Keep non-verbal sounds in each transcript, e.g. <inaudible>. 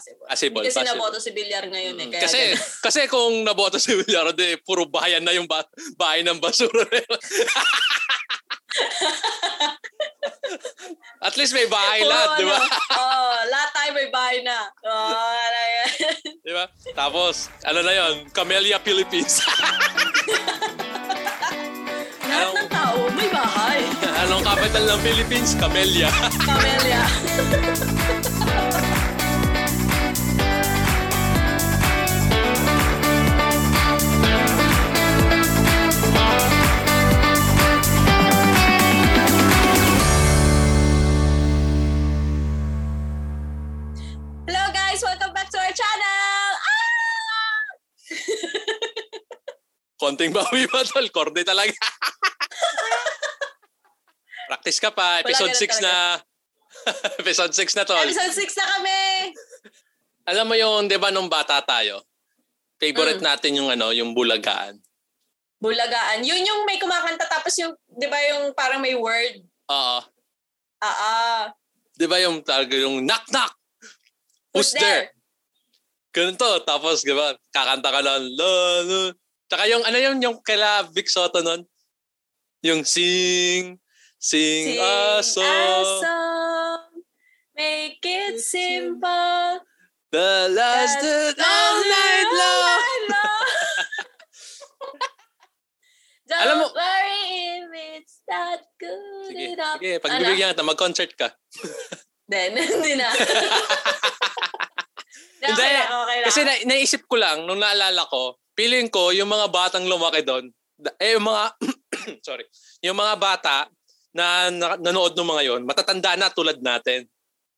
Possible, Hindi kasi possible. naboto si Villar ngayon eh. Mm, Kaya kasi ganun. <laughs> kasi kung naboto si Villar, di puro bayan na yung ba- bahay ng basura. <laughs> At least may bahay Puro lahat, di ba? ano, <laughs> Oo, lahat tayo may bahay na. Oo, ano. Di ba? Tapos, ano na yon Camellia Philippines. Lahat ng tao may bahay. Anong capital ng Philippines? Camellia. Camellia. Konting bawi ba, tol? Korde talaga. <laughs> Practice ka pa. Episode ganun 6 na. <laughs> Episode 6 na, tol. Episode 6 na kami! Alam mo yung, di ba, nung bata tayo, favorite Mm. natin yung ano, yung bulagaan. Bulagaan. Yun yung may kumakanta tapos yung, di ba yung parang may word? Oo. Ah, ah. Di ba yung talaga yung knock knock? Who's, Who's there? Ganun to. Tapos, di ba, kakanta ka lang. La, la. Tsaka yung, ano yung, yung kaila Vic Soto nun? Yung sing, sing, Sing a a song, song, Make it simple. the last That's all night long. night <laughs> long. Don't Alam mo- worry if it's not good Sige, enough. sige. Pagbibigyan kita, mag-concert ka. Then, <laughs> hindi na. <laughs> Hindi. Okay okay lang. Kasi na, naisip ko lang, nung naalala ko, feeling ko yung mga batang lumaki doon, eh yung mga, <clears throat> sorry, yung mga bata na, na nanood ng mga yon matatanda na tulad natin.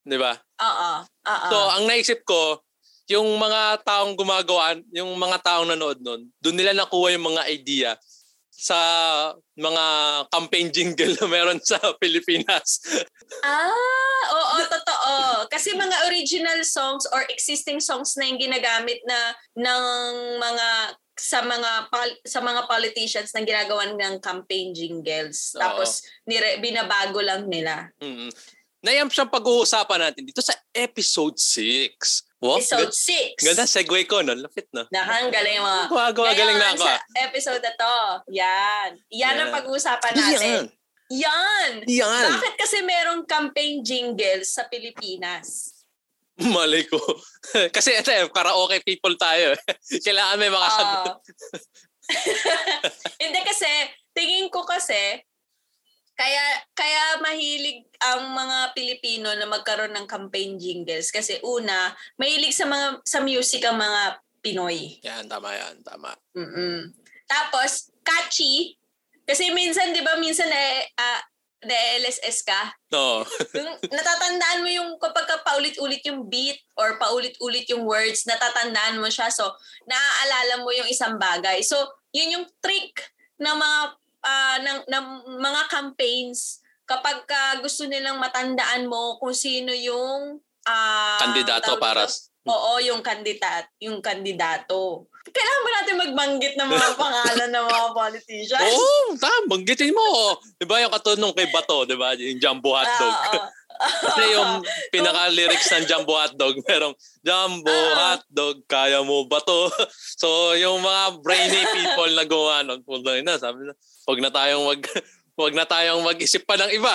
Di ba? Oo. Oo. So, ang naisip ko, yung mga taong gumagawa, yung mga taong nanood nun, doon nila nakuha yung mga idea sa mga campaign <laughs> jingle na meron sa Pilipinas. Ah, oo, totoo. Kasi mga original songs or existing songs na yung ginagamit na ng mga sa mga pol- sa mga politicians na ginagawa ng campaign jingles. Tapos nire, binabago lang nila. Mm. Nayam siyang pag-uusapan natin dito sa episode 6. Wow, Episode ganda, 6. ganda segue ko, no? Lapit na. Nakang galing mga Gawa, gawa, galing na ako. sa ah. episode na to, yan. Yan ang Yan. pag-uusapan natin. Yan. Yan. Bakit kasi merong campaign jingles sa Pilipinas? Malay ko. <laughs> Kasi ito eh, karaoke people tayo. eh. <laughs> Kailangan may mga Oo. <laughs> Hindi kasi, tingin ko kasi, kaya kaya mahilig ang mga Pilipino na magkaroon ng campaign jingles kasi una, mahilig sa mga sa music ang mga Pinoy. Yan, tama yan. Tama. Mm-mm. Tapos catchy kasi minsan 'di ba minsan eh ah, LSS ka. No. Yung natatandaan mo yung kapag ka paulit-ulit yung beat or paulit-ulit yung words, natatandaan mo siya. So, naaalala mo yung isang bagay. So, yun yung trick ng mga ah, ng, ng mga campaigns kapag ka gusto nilang matandaan mo kung sino yung ah, Kandidato para... Oo, yung kandidat, yung kandidato. Kailangan ba natin magbanggit ng mga <laughs> pangalan ng mga politicians? Oo, oh, tama. Banggitin mo. Di ba yung katulad nung kay Bato, di ba? Yung Jumbo Hotdog. Oo. <laughs> Kasi yung pinaka-lyrics ng Jumbo Hotdog, merong Jumbo Oo. Hotdog, kaya mo ba to? <laughs> so, yung mga brainy people na gumawa nun, puto na, sabi na, wag na tayong mag, wag na tayong mag-isip pa ng iba.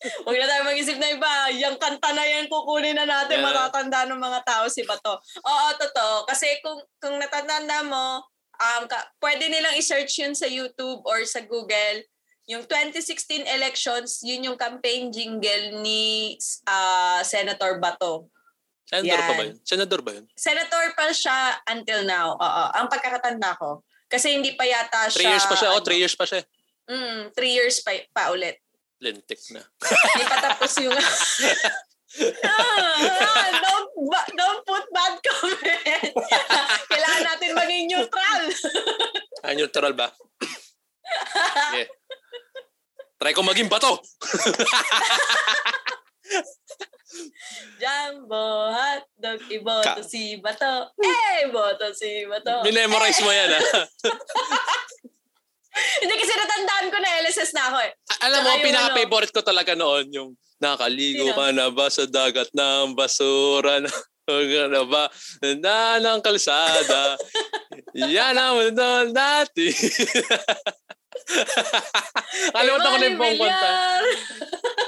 Huwag na tayo mag-isip na iba. Yung kanta na yan, kukunin na natin. Yeah. Matatanda ng mga tao si Bato. Oo, totoo. Kasi kung, kung natatanda mo, um, ka, pwede nilang i-search yun sa YouTube or sa Google. Yung 2016 elections, yun yung campaign jingle ni ah, Senator Bato. Senador pa ba Yan. yun? Senador ba yun? Senator pa siya until now. Oo, ang pagkakatanda ko. Kasi hindi pa yata siya... Three years pa siya. Oh, ano, three years pa siya. Mm, three years pa, pa ulit. Lintik na. Hindi pa tapos yung... <laughs> ah, ah, don't, don't put bad comment. Kailangan natin maging neutral. <laughs> Ah, neutral ba? Yeah. Try ko maging bato. <laughs> Jumbo hotdog, iboto Ka- si Bato. Eh, boto si Bato. Minemorize mo yan, ah. <laughs> Hindi kasi natandaan ko na LSS na ako eh. Alam mo, Tsaka yung pinaka-favorite ko talaga noon yung nakaligo Sino? ka na ba sa dagat ng basura na <laughs> Ano ba? Na ng kalsada. <laughs> Yan ang mundo natin. Kalimutan ko na yung buong kanta.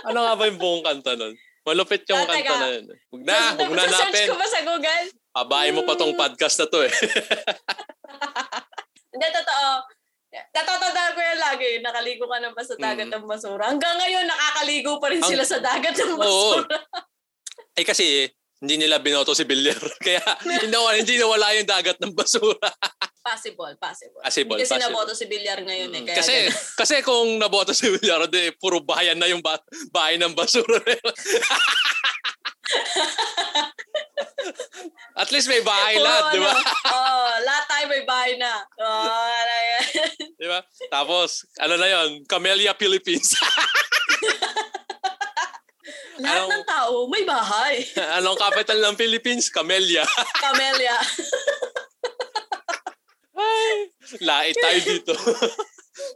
Ano nga ba yung buong kanta nun? Malupit yung Ah, kanta teka. na yun. Huwag na, huwag na Search napin. ko ba sa Google? Abayin mo pa tong podcast na to eh. Hindi, totoo. Natatandaan ko yan lagi. Nakaligo ka na ba sa dagat Mm. ng basura? Hanggang ngayon, nakakaligo pa rin Ang- sila sa dagat ng Oo. basura. <laughs> eh kasi hindi nila binoto si Villar. <laughs> Kaya hindi nawala, hindi nawala yung dagat ng basura. <laughs> Possible, possible. Possible, Hindi kasi possible. naboto si Villar ngayon eh. Kaya kasi ganun. kasi kung naboto si Villar, di puro bayan na yung ba- bahay ng basura. <laughs> At least may bahay Puro lahat, di ba? ano, Oo, lahat tayo may bahay na. Oo, ano yan. <laughs> Di ba? Tapos, ano na yon Camellia Philippines. <laughs> lahat Anong- ng tao may bahay. Anong capital ng Philippines? Camellia. Camellia. Ay, lait tayo dito.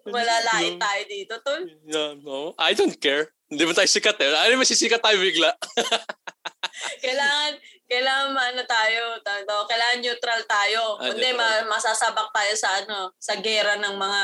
Wala lahat tayo dito, tol. No, no, I don't care. Hindi mo tayo sikat eh. Ano masisikat tayo bigla? <laughs> Kailangan, kailangan ano tayo, daw, kailangan neutral tayo. Ah, Hindi, neutral. ma- masasabak tayo sa ano, sa gera ng mga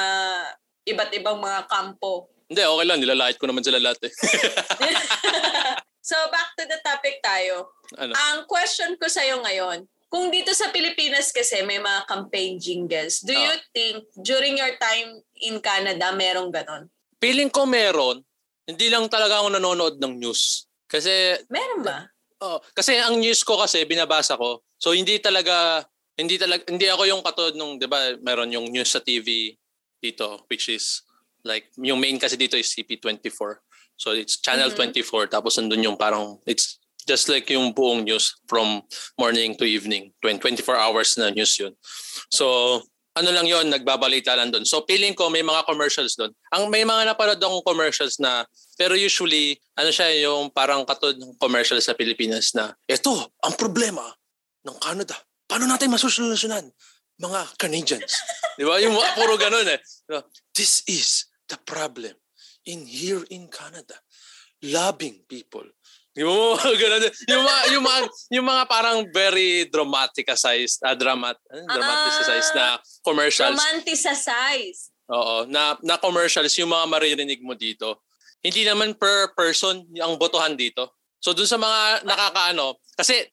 iba't ibang mga kampo. Hindi, okay lang. Nilalait ko naman sila lahat eh. <laughs> <laughs> so, back to the topic tayo. ano? Ang question ko sa'yo ngayon, kung dito sa Pilipinas kasi may mga campaign jingles, do Ah. you think during your time in Canada merong ganon? Feeling ko meron. Hindi lang talaga ako nanonood ng news. Kasi, Meron ba? Oh, kasi ang news ko kasi binabasa ko. So hindi talaga hindi talaga hindi ako yung katulad nung 'di ba meron yung news sa TV dito which is like yung main kasi dito is CP24. So it's channel Mhm. 24 tapos nandun yung parang it's just like yung buong news from morning to evening. 20 24 hours na news yun. So ano lang yon nagbabalita lang doon. So feeling ko may mga commercials doon. Ang may mga napanood akong commercials na pero usually ano siya yung parang katulad ng commercial sa Pilipinas na ito ang problema ng Canada. Paano natin masusolusyonan? Mga Canadians. <laughs> Di ba? Yung puro ganun eh. This is the problem in here in Canada. Loving people. Mga ganun. Yung mga, yung mga, yung mga parang very dramaticized, uh, dramat, ano, dramaticized na commercials. Romanticize. Oo, na na commercials yung mga maririnig mo dito. Hindi naman per person ang botohan dito. So dun sa mga nakakaano, kasi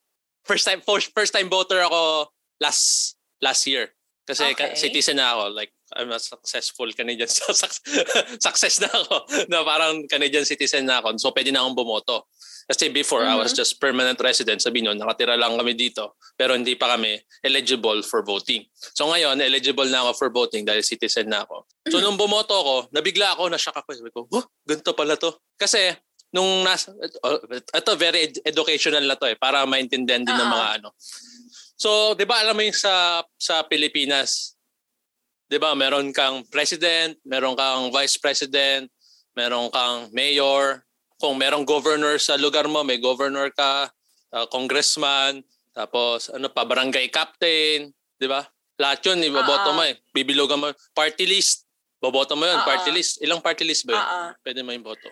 first time first, first time voter ako last last year. Kasi ka- Okay. citizen na ako, like I'm a successful Canadian <laughs> suc- success na ako na parang Canadian citizen na ako. So pwede na akong bumoto. Kasi before I was Mhm. just permanent resident, sabi nun, nakatira lang kami dito. Pero hindi pa kami eligible for voting. So ngayon, eligible na ako for voting dahil citizen na ako. So nung bumoto ako, nabigla ako, na-shock ako. Sabi ko, oh, ganito pala to. Kasi nung nasa, ito very ed- educational na to eh, para maintindihan din ng Oo. mga ano. So, di ba alam mo yung sa, sa Pilipinas, di ba meron kang president, meron kang vice president, meron kang mayor, kung merong governor sa lugar mo, may governor ka, uh, congressman, tapos ano pa, barangay captain, di ba? Lahat yun, iboboto Oo. mo eh. Bibilugan mo. Party list. Boboto mo yun, Oo. party list. Ilang party list ba yun? Oo. Pwede mo boto.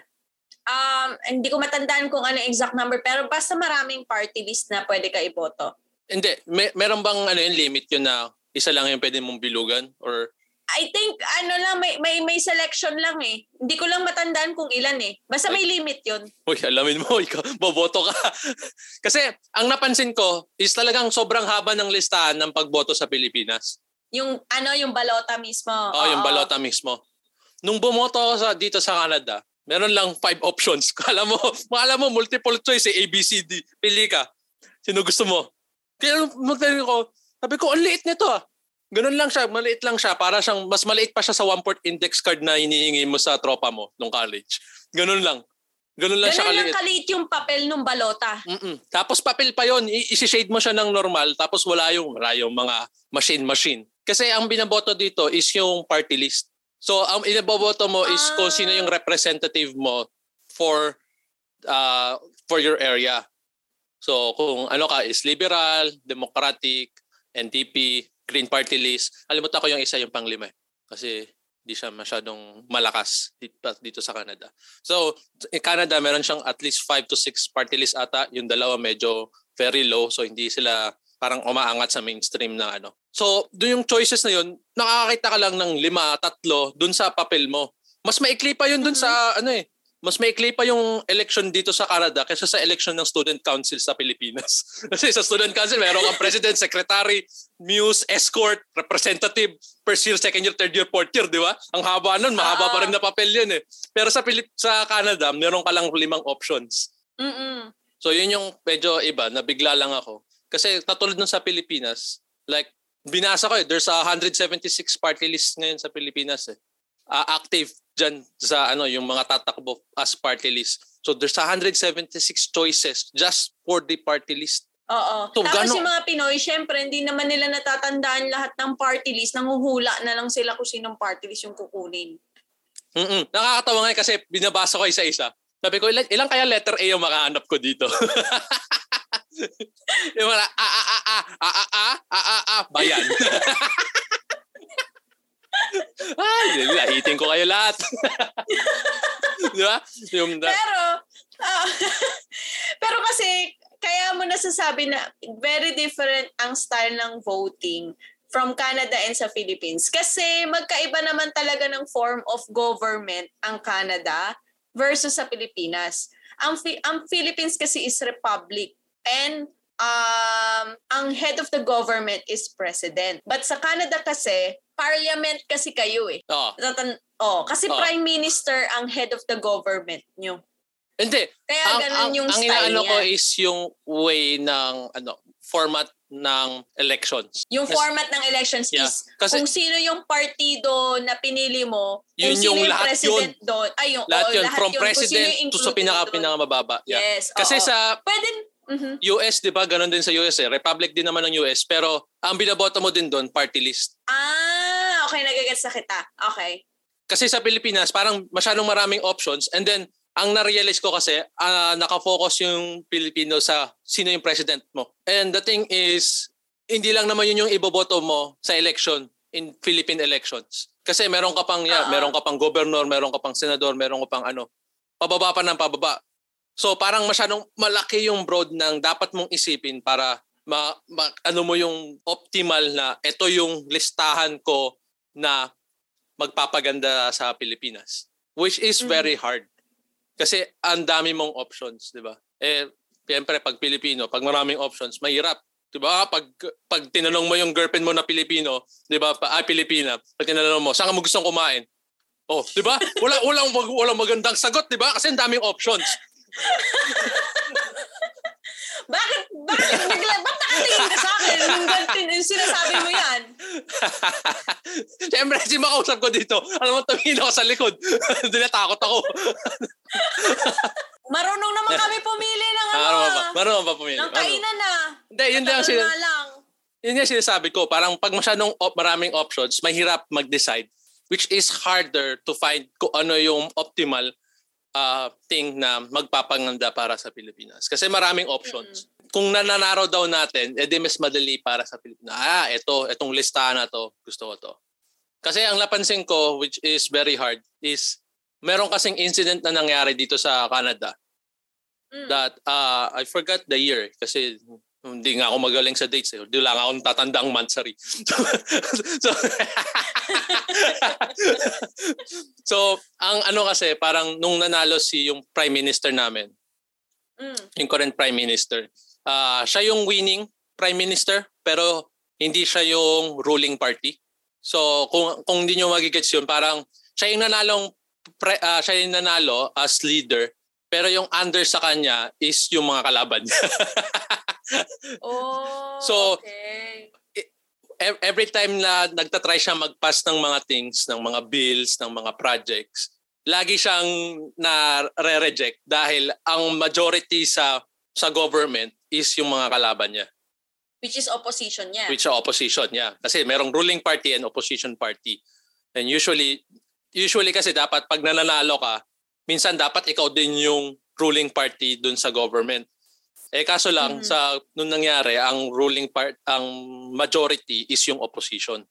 Um, hindi ko matandaan kung ano exact number, pero basta maraming party list na pwede ka iboto. Hindi, may, meron bang ano yung limit yun na isa lang yung pwede mong bilugan? Or I think, ano lang, may, may, may selection lang eh. Hindi ko lang matandaan kung ilan eh. Basta may limit yun. Uy, alamin mo, <laughs> ikaw, boboto ka. <laughs> Kasi ang napansin ko is talagang sobrang haba ng listahan ng pagboto sa Pilipinas. Yung, ano, yung balota mismo. Oo, yung balota mismo. Nung bumoto ako sa, dito sa Canada, meron lang five <laughs> options. Kala mo, kala mo multiple choice eh, A, B, C, D. Pili ka. Sino gusto mo? Kaya magtanong ko, sabi ko, ang liit nito ah. Ganun lang siya, maliit lang siya. Para siyang, mas maliit pa siya sa one-port index card na hinihingi mo sa tropa mo nung college. Ganun lang. Ganun lang siya Ganun lang kaliit. kaliit yung papel ng balota. Mm-mm. Tapos papel pa yon, I- isi-shade mo siya ng normal tapos wala yung wala yung mga machine-machine. Kasi ang binaboto dito is yung party list. So ang inaboboto mo is kung sino yung representative mo for uh, for your area. So kung ano ka is liberal, democratic, NDP, Green Party list. Alimutan ko yung isa yung panglima. eh. Kasi di siya masyadong malakas dito, dito sa Canada. So, in Canada, meron siyang at least 5 to 6 party list ata. Yung dalawa medyo very low so hindi sila parang umaangat sa mainstream na ano. So, doon yung choices na yun, nakakakita ka lang ng lima, tatlo dun sa papel mo. Mas maikli pa yun dun mm-hmm. sa ano eh, mas maikli pa yung election dito sa Canada kaysa sa election ng student council sa Pilipinas. <laughs> Kasi sa student council, meron kang president, secretary, muse, escort, representative, first year, second year, third year, fourth year, di ba? Ang haba nun, mahaba pa rin na papel yun eh. Pero sa Pilip sa Canada, meron ka lang limang options. Mm-mm. So yun yung medyo iba, nabigla lang ako. Kasi katulad nun sa Pilipinas, like, binasa ko eh, there's a 176 party list ngayon sa Pilipinas eh. Uh, active dyan sa ano yung mga tatakbo as party list. So there's 176 choices just for the party list. Oo. So, Tapos gano... yung mga Pinoy, syempre, hindi naman nila natatandaan lahat ng party list. Nanguhula na lang sila kung sinong party list yung kukunin. Mm-mm. Nakakatawa nga kasi binabasa ko isa-isa. Sabi ko, ilan, ilang kaya letter A yung makahanap ko dito? yung mga, a, a, a, a, a, a, a, a, a, a, bayan. Ay, laitin ko kayo lahat. <laughs> Di ba? Yung da- pero, uh, <laughs> pero kasi, kaya mo nasasabi na very different ang style ng voting from Canada and sa Philippines. Kasi magkaiba naman talaga ng form of government ang Canada versus sa Pilipinas. Ang, ang Philippines kasi is republic and um, ang head of the government is president. But sa Canada kasi, parliament kasi kayo eh. Oo. Tatan- oh, kasi Oo. prime minister ang head of the government nyo. Hindi. Kaya ang, ganun ang, yung ang style inaano niya. ko is yung way ng ano format ng elections. Yung Kasi, format ng elections yeah. is Kasi, kung sino yung partido na pinili mo, yun kung sino yung, yung president yun. doon. Ay, yung, lahat oo, yun. Lahat From yun. president to sa pinaka pinaka Yeah. Yes. Kasi oo. sa Pwede, mm-hmm. US, di ba, ganun din sa US eh. Republic din naman ng US. Pero ang binaboto mo din doon, party list. Ah, okay. Nagagets na kita. Okay. Kasi sa Pilipinas, parang masyadong maraming options. And then, ang na-realize ko kasi, uh, nakafocus yung Pilipino sa sino yung president mo. And the thing is, hindi lang naman yun yung iboboto mo sa election in Philippine elections. Kasi meron ka pang, yeah, uh-huh. meron ka pang governor, meron ka pang senador, meron ka pang ano, pababa pa ng pababa. So parang masyadong malaki yung broad ng dapat mong isipin para ma, ma ano mo yung optimal na ito yung listahan ko na magpapaganda sa Pilipinas. Which is mm. very hard. Kasi ang dami mong options, di ba? Eh, siyempre, pag Pilipino, pag maraming options, mahirap. Di ba? Pag, pag tinanong mo yung girlfriend mo na Pilipino, di ba? Ah, Pilipina. Pag tinanong mo, saan ka mo gustong kumain? Oh, di ba? Wala, walang, walang magandang sagot, di ba? Kasi ang daming options. <laughs> bakit, bakit, bigla, ba't nakatingin ka sa akin? Yung, gantin, yung sinasabi mo yan. <laughs> Siyempre, si makausap ko dito. Alam mo, tumingin ako sa likod. <laughs> Dinatakot ako. Marunong naman kami pumili ng ano. Marunong pa, marunong pa pumili. Ng kainan na. Hindi, yun lang. Sin- lang. Yun yung sinasabi ko. Parang pag masyadong op- maraming options, mahirap mag-decide. Which is harder to find kung ano yung optimal uh, thing na magpapanganda para sa Pilipinas. Kasi maraming options. Mm-hmm. Kung nananaraw daw natin, edi mas madali para sa Pilipinas. Ah, ito, itong listahan na to, gusto ko to. Kasi ang napansin ko, which is very hard, is meron kasing incident na nangyari dito sa Canada mm. that uh, I forgot the year kasi hindi nga ako magaling sa dates eh. Hindi lang ako tatandang month, sorry. <laughs> so, <laughs> so, ang ano kasi, parang nung nanalo si yung prime minister namin, mm. yung current prime minister, uh, siya yung winning prime minister, pero hindi siya yung ruling party. So, kung, kung hindi nyo magigets yun, parang siya yung nanalong, pre, uh, siya yung nanalo as leader, pero yung under sa kanya is yung mga kalaban <laughs> oh, so, okay. Every time na nagtatry siya mag-pass ng mga things, ng mga bills, ng mga projects, lagi siyang na-re-reject dahil ang majority sa sa government is yung mga kalaban niya. Which is opposition niya. Which is opposition niya. Kasi merong ruling party and opposition party. And usually, usually kasi dapat pag nananalo ka, minsan dapat ikaw din yung ruling party dun sa government. Eh kaso lang mm-hmm. sa nung nangyari ang ruling part ang majority is yung opposition.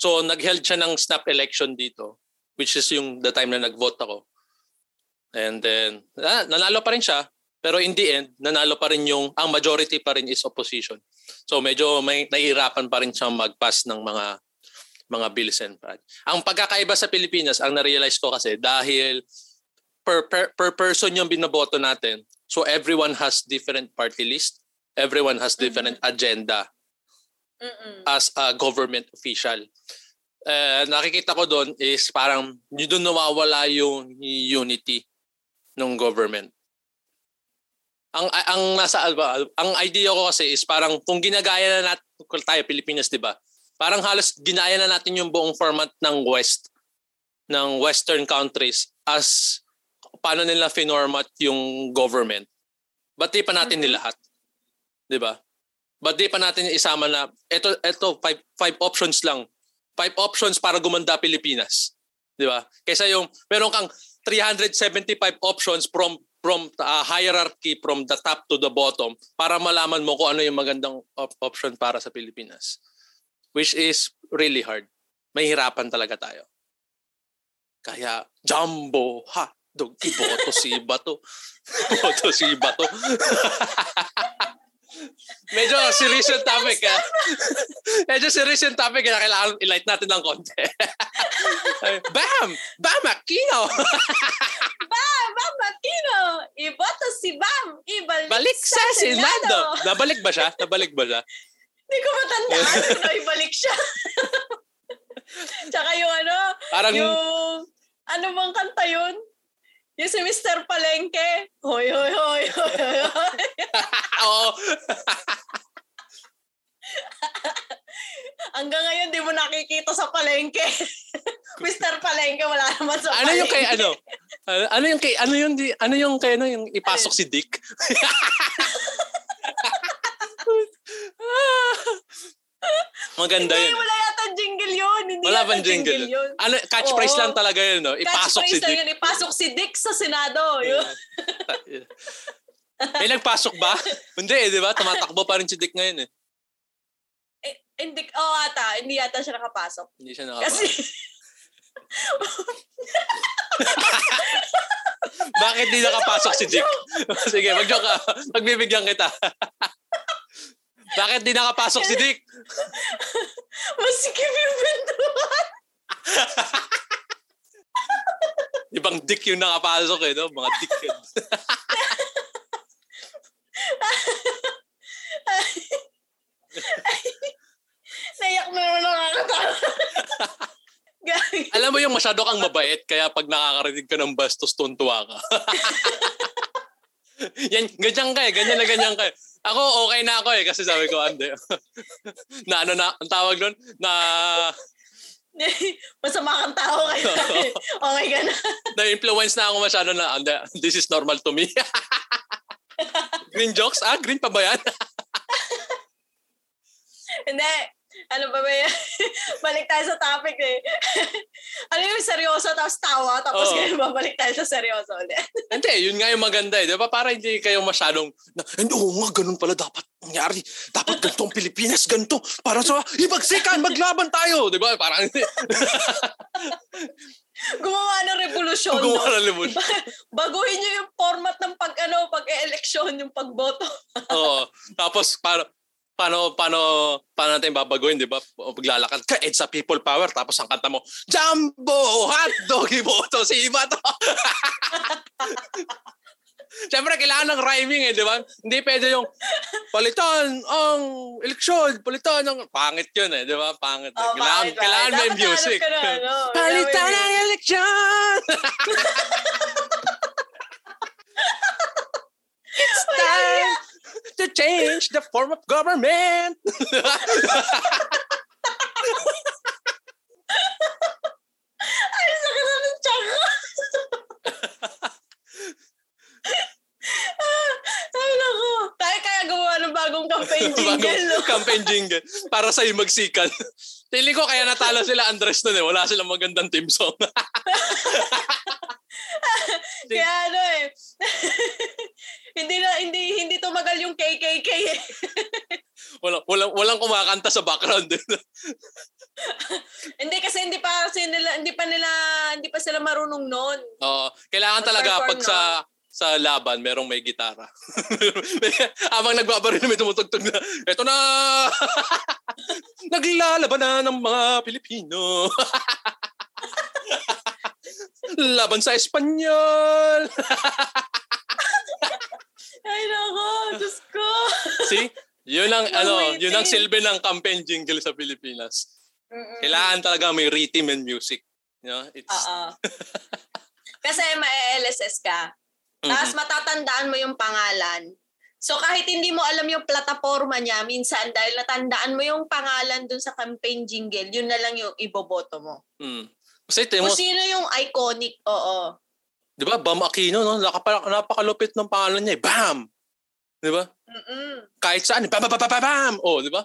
So nagheld siya ng snap election dito which is yung the time na nagvote ako. And then ah, nanalo pa rin siya Pero in the end, nanalo pa rin yung, ang majority pa rin is opposition. So medyo may nahihirapan pa rin siyang mag-pass ng mga mga bills and budget. Ang pagkakaiba sa Pilipinas, ang na-realize ko kasi dahil per, per, per person yung binoboto natin, so everyone has different party list, everyone has different mm-hmm. agenda Mm-mm. as a government official. Uh, nakikita ko doon is parang doon nawawala yung unity ng government ang ang nasa ang idea ko kasi is parang kung ginagaya na natin tayo Pilipinas, 'di ba? Parang halos ginaya na natin yung buong format ng West ng western countries as paano nila finormat yung government. Ba't di pa natin mm-hmm. nilahat? 'Di ba? Ba't di pa natin isama na ito ito five five options lang. Five options para gumanda Pilipinas. 'Di ba? Kaysa yung meron kang 375 options from from uh, hierarchy from the top to the bottom para malaman mo kung ano yung magandang op- option para sa Pilipinas. Which is really hard. Mahirapan talaga tayo. Kaya, jumbo, ha, dog, iboto si Bato. <laughs> Iboto si Bato. <laughs> Medyo serious yung topic. ah. <laughs> Medyo serious yung topic. Kaya kailangan i-light natin ng konti. Bam! Bam! Aquino! Bam! Bam! Aquino! Iboto si Bam! Ibalik Balik sa Senado! Nabalik ba siya? Nabalik ba siya? Hindi ko matandaan kung ibalik siya. Tsaka yung ano, Parang, yung, ano bang kanta yun? Yung si Mr. Palengke. Hoy, hoy, hoy, hoy, hoy. <laughs> Oo. <laughs> Hanggang ngayon, di mo nakikita sa palengke. <laughs> Mr. Palengke, wala naman sa ano palengke. yung kay ano? Ano, ano yung kay ano yung ano yung kay ano yung ipasok si Dick? <laughs> Maganda Hindi, yun. wala yata jingle yun. Hindi Wala yata bang jingle, yun. Ano, catchphrase lang talaga yun, no? Ipasok si Catchphrase lang Dick. yun, ipasok si Dick sa Senado. <laughs> Yun. May nagpasok ba? <laughs> Hindi eh, di ba? Tumatakbo pa rin si Dick ngayon eh. Eh, hindi, oh ata, hindi yata siya nakapasok. Hindi siya nakapasok. Kasi, Bakit di nakapasok si Dick? Sige, mag-joke ka. Magbibigyan kita. Bakit di nakapasok si Dick? <laughs> masikip yung pintuan. <laughs> Ibang Dick yung nakapasok eh, no? Mga Dick yun. <laughs> Naiyak na naman nakakatawa. Alam mo yung masyado kang mabait, kaya pag nakakarinig ka ng bastos, tuntua ka. Yan, ganyan ka eh. Ganyan na ganyan ka eh. Ako, okay na ako eh. Kasi sabi ko, ande. <laughs> na ano na, ang tawag doon? Na, <laughs> Masama kang tao kayo. <laughs> okay ka na. na-influence na ako masyado na, ande, this is normal to me. green jokes? Ah, green pa ba yan? Hindi. Ano ba ba yan? <laughs> Balik tayo sa topic eh. <laughs> ano yung seryoso tapos tawa tapos Oo. ngayon babalik tayo sa seryoso ulit. <laughs> Hindi, yun nga yung maganda eh. Di ba? Para hindi kayo masyadong, na, hindi, oo nga, ganun pala dapat mangyari. Dapat ganito ang Pilipinas, ganito. Para sa ibagsikan, maglaban tayo. Di ba? Parang, Gumawa ng revolusyon. gumawa ng limon. Baguhin niyo yung format ng pag ano, pag-eleksyon, yung pagboto. Oo. Tapos, paano, paano, paano, paano natin babaguhin, di ba? O Paglalakad ka, EDSA People Power, tapos ang kanta mo, Jumbo, hotdog, iboto, si iba to. <laughs> Siyempre, kailangan ng rhyming eh, di ba? Hindi pwede yung palitan ang eleksyon, palitan ang... Pangit yun eh, di ba? Pangit. eh. Oh, kailangan, bakit, kailangan may music. na, ano, <laughs> palitan ang eleksyon! <laughs> It's time to change the form of government. <laughs> Ay, sakit na ng Ay, naku. Tayo kaya gumawa ng bagong campaign <laughs> jingle. Bagong no? campaign jingle. Para sa'yo magsikan. <laughs> Feeling ko kaya natalo sila Andres nun eh. Wala silang magandang team song. <laughs> Kaya ano eh. hindi na hindi hindi tumagal yung KKK eh. walang, walang, walang kumakanta sa background. hindi kasi hindi pa kasi nila hindi pa nila hindi pa sila marunong noon. Oo. kailangan talaga pag sa sa laban, merong may gitara. <laughs> Habang nagbabaril may tumutugtog na, eto na! <laughs> Naglalaban na ng mga Pilipino. <laughs> Laban sa Espanyol! Ay, nako, Diyos ko. See? Yun ang, No ano, yun ang silbi ng campaign jingle sa Pilipinas. Mm-mm. Kailangan talaga may rhythm and music. You know, it's, Oo. Kasi may LSS ka. Tapos matatandaan mo yung pangalan. So kahit hindi mo alam yung plataforma niya, minsan dahil natandaan mo yung pangalan dun sa campaign jingle, yun na lang yung iboboto mo. Mm. Kasi tingnan Kung mo, sino yung iconic, oo. di ba, Bam Aquino, no? Nakapa, napakalupit ng pangalan niya eh. Bam! Di ba? Mm-mm. Kahit saan, bam, bam, bam, bam, bam! Oh, di ba?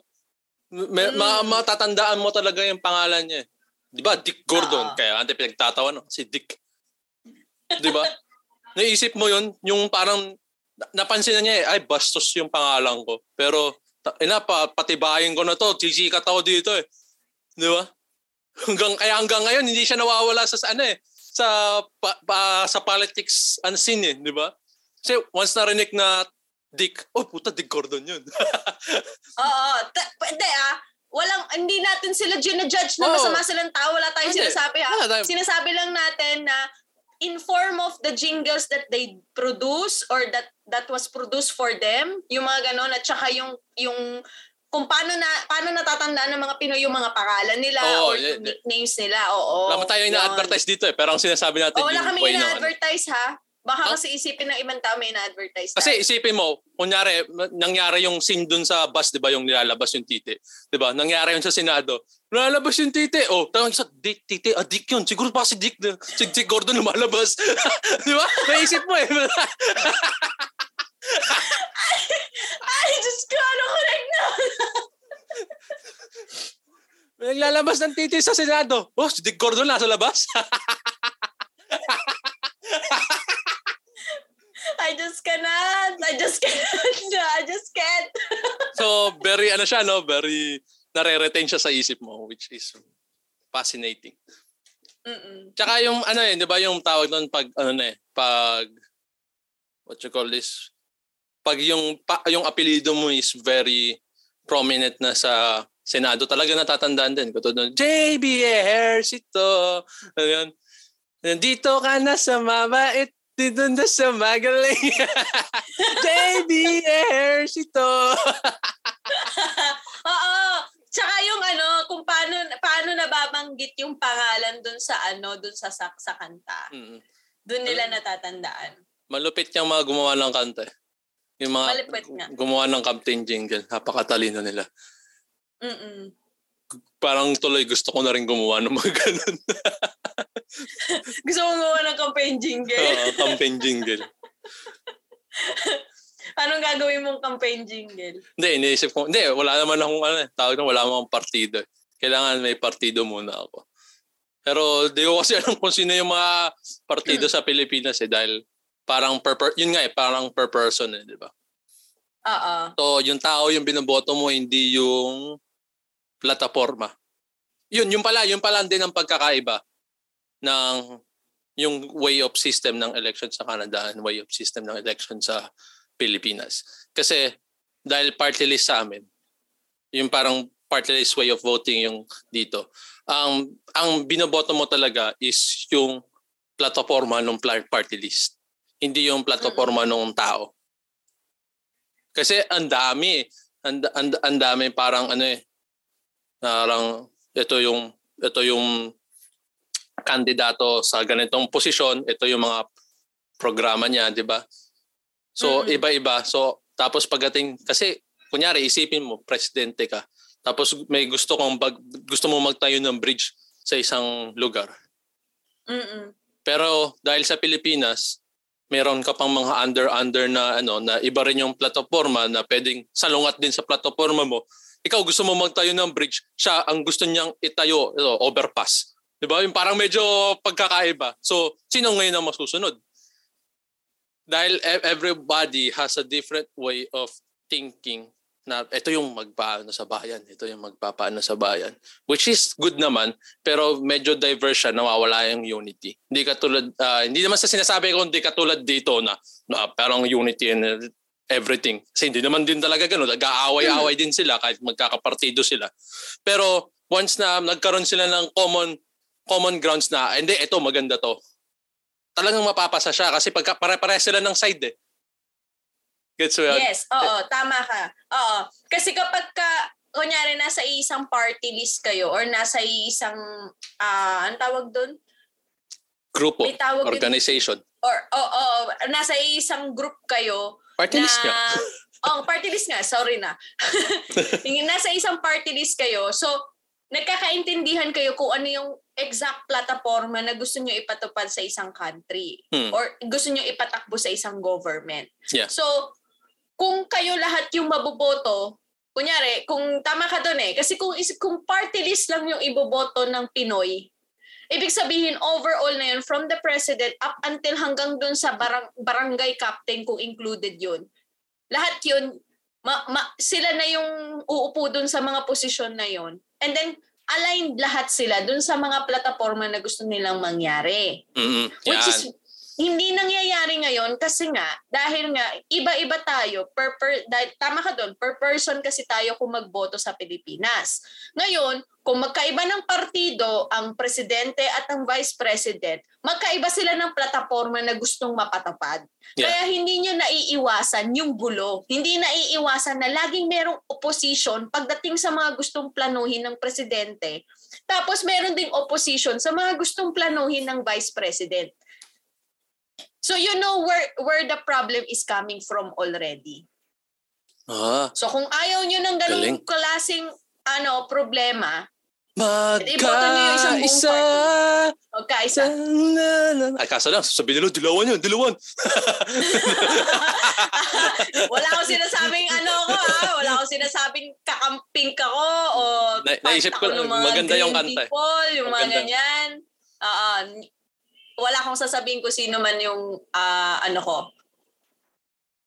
May, Mm. ma- matatandaan mo talaga yung pangalan niya. eh. Di ba? Dick Gordon. Oo. Kaya ante pinagtatawa no? Si Dick. Di ba? <laughs> Naisip mo yun, yung parang na- napansin na niya eh, ay bastos yung pangalan ko. Pero ina pa patibayin ko na to, sisikat ako dito eh. Di ba? Hanggang kaya hanggang ngayon hindi siya nawawala sa, ano eh, sa pa, pa- sa politics unseen eh, di ba? Kasi once narinig na Dick, oh puta Dick Gordon yun. <laughs> Oo. Ta- Pwede ah. Walang, hindi natin sila judge na Oo. masama silang tao. Wala tayong Hindi. sinasabi ha. Wala tayong- Sinasabi lang natin na in form of the jingles that they produce or that that was produced for them, yung mga ganon, at saka yung, yung kung paano na paano natatandaan ng mga Pinoy yung mga pangalan nila Oo, or yung nicknames nila. Oo. Wala pa tayo yun. ina-advertise dito eh, pero ang sinasabi natin Oh, wala yung kami ina-advertise ha. Baka Huh? kasi isipin ng ibang tao may ina-advertise Kasi tayo. isipin mo, kunyari, nangyari yung scene dun sa bus, di ba, yung nilalabas yung titi. Di ba? Nangyari yun sa Senado. Nilalabas yung titi. Oh, tawag sa Dick, titi, ah, Dick yun. Siguro pa si Dick, na- si Dick Gordon lumalabas. <laughs> di ba? Naisip mo eh. <laughs> Ay, Diyos ko, ano correct na? <laughs> May Naglalabas ng titi sa Senado. Oh, si Dick Gordon nasa labas. I just cannot. I just <laughs> cannot. I just can't. <laughs> so, very, ano siya, no? Very, nare-retain siya sa isip mo, which is fascinating. Mm-mm. Tsaka yung ano eh, 'di ba yung tawag doon pag ano na eh, pag what you call this? Pag yung pa, yung apelyido mo is very prominent na sa Senado, talaga natatandaan din. Katulad ng JB Ejercito. Ano yun? Nandito ka na sa mabait, na sa magaling. <laughs> JB Ejercito. <laughs> Oo. Tsaka yung ano, kung paano paano nababanggit yung pangalan dun sa ano, dun sa sa, sa kanta. Mm. Dun nila natatandaan. Malupit yung mga gumawa ng kanta. eh. Yung mga Malupit nga. gumawa ng campaign jingle. Napakatalino nila. Mm-mm. Parang tuloy gusto ko na rin gumawa ng mga <laughs> ganun. Gusto mo gumawa ng campaign jingle? Oo, campaign jingle. <laughs> Anong gagawin mong campaign jingle? Hindi, iniisip ko, hindi, wala naman akong, ano, tawag na wala akong partido. Kailangan may partido muna ako. Pero di ko kasi <laughs> alam kung sino yung mga partido sa Pilipinas eh, dahil parang per, per yun nga eh, parang per person eh, di ba? Oo. So, yung tao yung binoboto mo, hindi yung plataforma. Yun, yung pala, yung pala din ang pagkakaiba ng yung way of system ng election sa Canada and way of system ng election sa Pilipinas. Kasi dahil party list sa amin, yung parang party list way of voting yung dito, ang ang binoboto mo talaga is yung plataforma ng party list. Hindi yung plataforma ng tao. Kasi ang dami, ang, ang, ang dami parang ano eh, parang ito yung ito yung kandidato sa ganitong posisyon, ito yung mga programa niya, 'di ba? So Mm. iba-iba. So tapos pagdating kasi kunyari isipin mo presidente ka. Tapos may gusto kong bag, gusto mo magtayo ng bridge sa isang lugar. Mm-mm. Pero dahil sa Pilipinas, meron ka pang mga under-under na ano na iba rin yung plataforma na pwedeng salungat din sa plataforma mo. Ikaw gusto mo magtayo ng bridge, siya ang gusto niyang itayo, ito, overpass. 'Di ba? Yung parang medyo pagkakaiba. So, sino ngayon ang masusunod? Dahil e- everybody has a different way of thinking na ito yung magpaano sa bayan, ito yung magpapaano sa bayan. Which is good naman, pero medyo diverse siya, nawawala yung unity. Hindi katulad, uh, hindi naman sa sinasabi ko, hindi katulad dito na, na parang unity and everything. Kasi hindi naman din talaga ganun. Nag-aaway-away din sila kahit magkakapartido sila. Pero once na nagkaroon sila ng common common grounds na, hindi, ito maganda to. Talagang mapapasa siya kasi pagka pare-pare sila ng side eh. Gets mo Yes, oo, tama ka. Oo. Kasi kapag ka, kunyari nasa isang party list kayo or nasa isang, uh, ano tawag doon? Grupo, organization. Yun, or, oo, oh, oh, nasa isang group kayo. Party na, list nga. <laughs> oh, party list nga, sorry na. <laughs> nasa isang party list kayo, so nagkakaintindihan kayo kung ano yung exact plataforma na gusto nyo ipatupad sa isang country hmm. or gusto nyo ipatakbo sa isang government. Yeah. So, kung kayo lahat yung maboboto, kunyari, kung tama ka doon eh, kasi kung, kung party list lang yung iboboto ng Pinoy, ibig sabihin overall na yun, from the president up until hanggang doon sa barang, barangay captain kung included yun. Lahat yun, ma, ma, sila na yung uupo doon sa mga posisyon na yun. And then, aligned lahat sila doon sa mga plataforma na gusto nilang mangyari. Mm-hmm. Which is hindi nangyayari ngayon kasi nga dahil nga iba-iba tayo per, per dahil, tama ka doon per person kasi tayo kung magboto sa Pilipinas. Ngayon, kung magkaiba ng partido ang presidente at ang vice president, magkaiba sila ng plataforma na gustong mapatupad. Yeah. Kaya hindi nyo naiiwasan yung gulo. Hindi naiiwasan na laging merong opposition pagdating sa mga gustong planuhin ng presidente. Tapos meron ding opposition sa mga gustong planuhin ng vice president. So you know where where the problem is coming from already. Ah. So kung ayaw niyo ng ganung klaseng ano problema, Magkaisa. Magkaisa. Ay, kaso lang, sabi nila, dilawan yun, dilawan. <laughs> Wala akong sinasabing ano ko ha. Wala akong sinasabing kakamping ka ko o Na, naisip ko, maganda yung kanta. People, yung maganda. mga ganyan. Uh, wala akong sasabihin ko sino man yung uh, ano ko.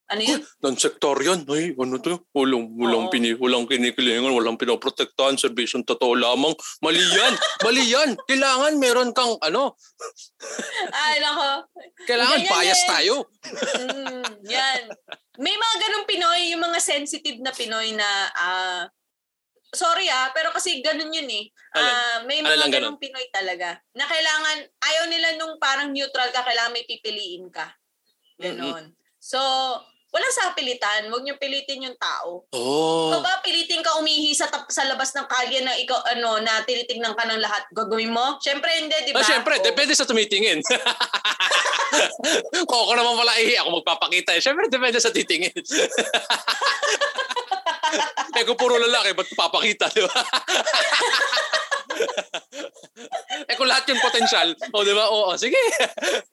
Ano yun? Non-sector yan. Ay, ano to? Walang, walang, pini, walang kinikilingan, walang pinoprotektahan, servisyon totoo lamang. Mali yan! Mali yan! Kailangan meron kang, ano? Ay, nako. Kailangan Ganyan bias yan. tayo. mm, yan. May mga ganong Pinoy, yung mga sensitive na Pinoy na uh, sorry ah, pero kasi ganun yun eh. Uh, may mga ganung ganun? Pinoy talaga. Na kailangan, ayaw nila nung parang neutral ka, kailangan may pipiliin ka. Ganon. Mm-hmm. So, walang sa pilitan. Huwag niyo pilitin yung tao. Oh. Ikaw ba pilitin ka umihi sa, tap, sa labas ng kalye na ikaw, ano, na tinitingnan ka ng lahat? Gagawin mo? Siyempre hindi, di ba? Oh, siyempre, oh. depende sa tumitingin. <laughs> Kung ako naman pala ihi, ako magpapakita. Eh. Siyempre, depende sa titingin <laughs> eh kung puro lalaki, ba't papakita, di ba? eh kung lahat yung potential, o oh, di ba? Oo, sige.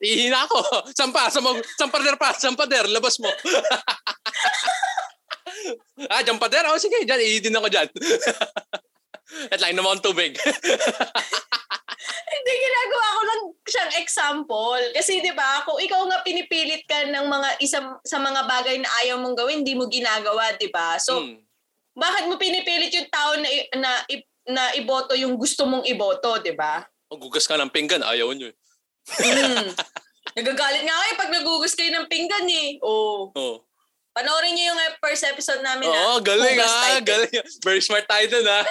Ihina ako. Sampa, sampa, sampader pa, sampader, labas mo. ah, jampader? O oh, sige, dyan, ihidin ako dyan. At lang naman tubig. Hindi, ginagawa ko lang siyang example. Kasi di ba, kung ikaw nga pinipilit ka ng mga isang sa mga bagay na ayaw mong gawin, hindi mo ginagawa, di ba? So, hmm bakit mo pinipilit yung tao na, na, na iboto yung gusto mong iboto, di ba? Magugas ka ng pinggan, ayaw nyo mm. Nagagalit nga kayo pag nagugas kayo ng pinggan eh. Oo. Oh. Panoorin niyo yung first episode namin Oo, oh, galing ah. Galing. Very smart tayo dun ah.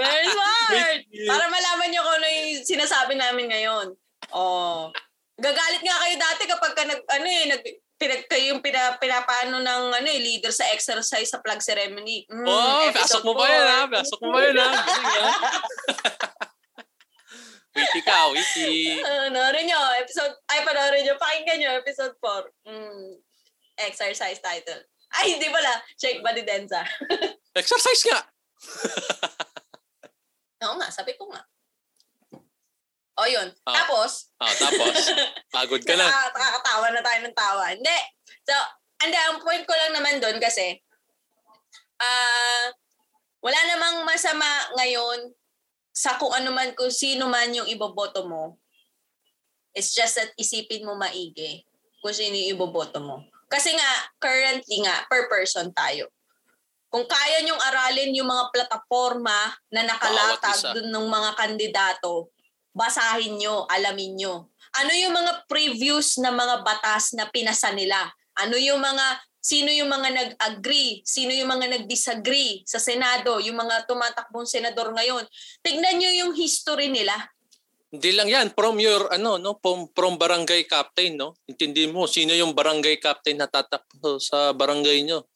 Very <laughs> smart. Para malaman niyo kung ano yung sinasabi namin ngayon. Oh. Gagalit nga kayo dati kapag ka nag, ano eh, nag, pinag kayo yung pina, pinapaano ng ano eh, leader sa exercise sa flag ceremony. Mm, oh, pasok mo ba yan ha? Pasok <laughs> mo ba yan ha? Witty ka, witty. Panoorin nyo, episode, ay panoorin nyo, pakinggan nyo, episode 4. Mm, exercise title. Ay, hindi pala. Shake body densa. <laughs> exercise nga. <laughs> Oo nga, sabi ko nga. O yun. Oh. Tapos. Oh, tapos. <laughs> Pagod ka na. Nakakatawa na tayo ng tawa. Hindi. So, and ang point ko lang naman doon kasi, ah, uh, wala namang masama ngayon sa kung ano man, kung sino man yung iboboto mo. It's just that isipin mo maigi kung sino yung iboboto mo. Kasi nga, currently nga, per person tayo. Kung kaya niyong aralin yung mga plataforma na nakalatag dun ng mga kandidato, basahin nyo, alamin nyo. Ano yung mga previews na mga batas na pinasa nila? Ano yung mga sino yung mga nag-agree, sino yung mga nag-disagree sa Senado, yung mga tumatakbong senador ngayon. Tignan nyo yung history nila. Hindi lang yan, from your, ano, no, from, from barangay captain, no? Intindi mo, sino yung barangay captain na tatakbo sa barangay nyo?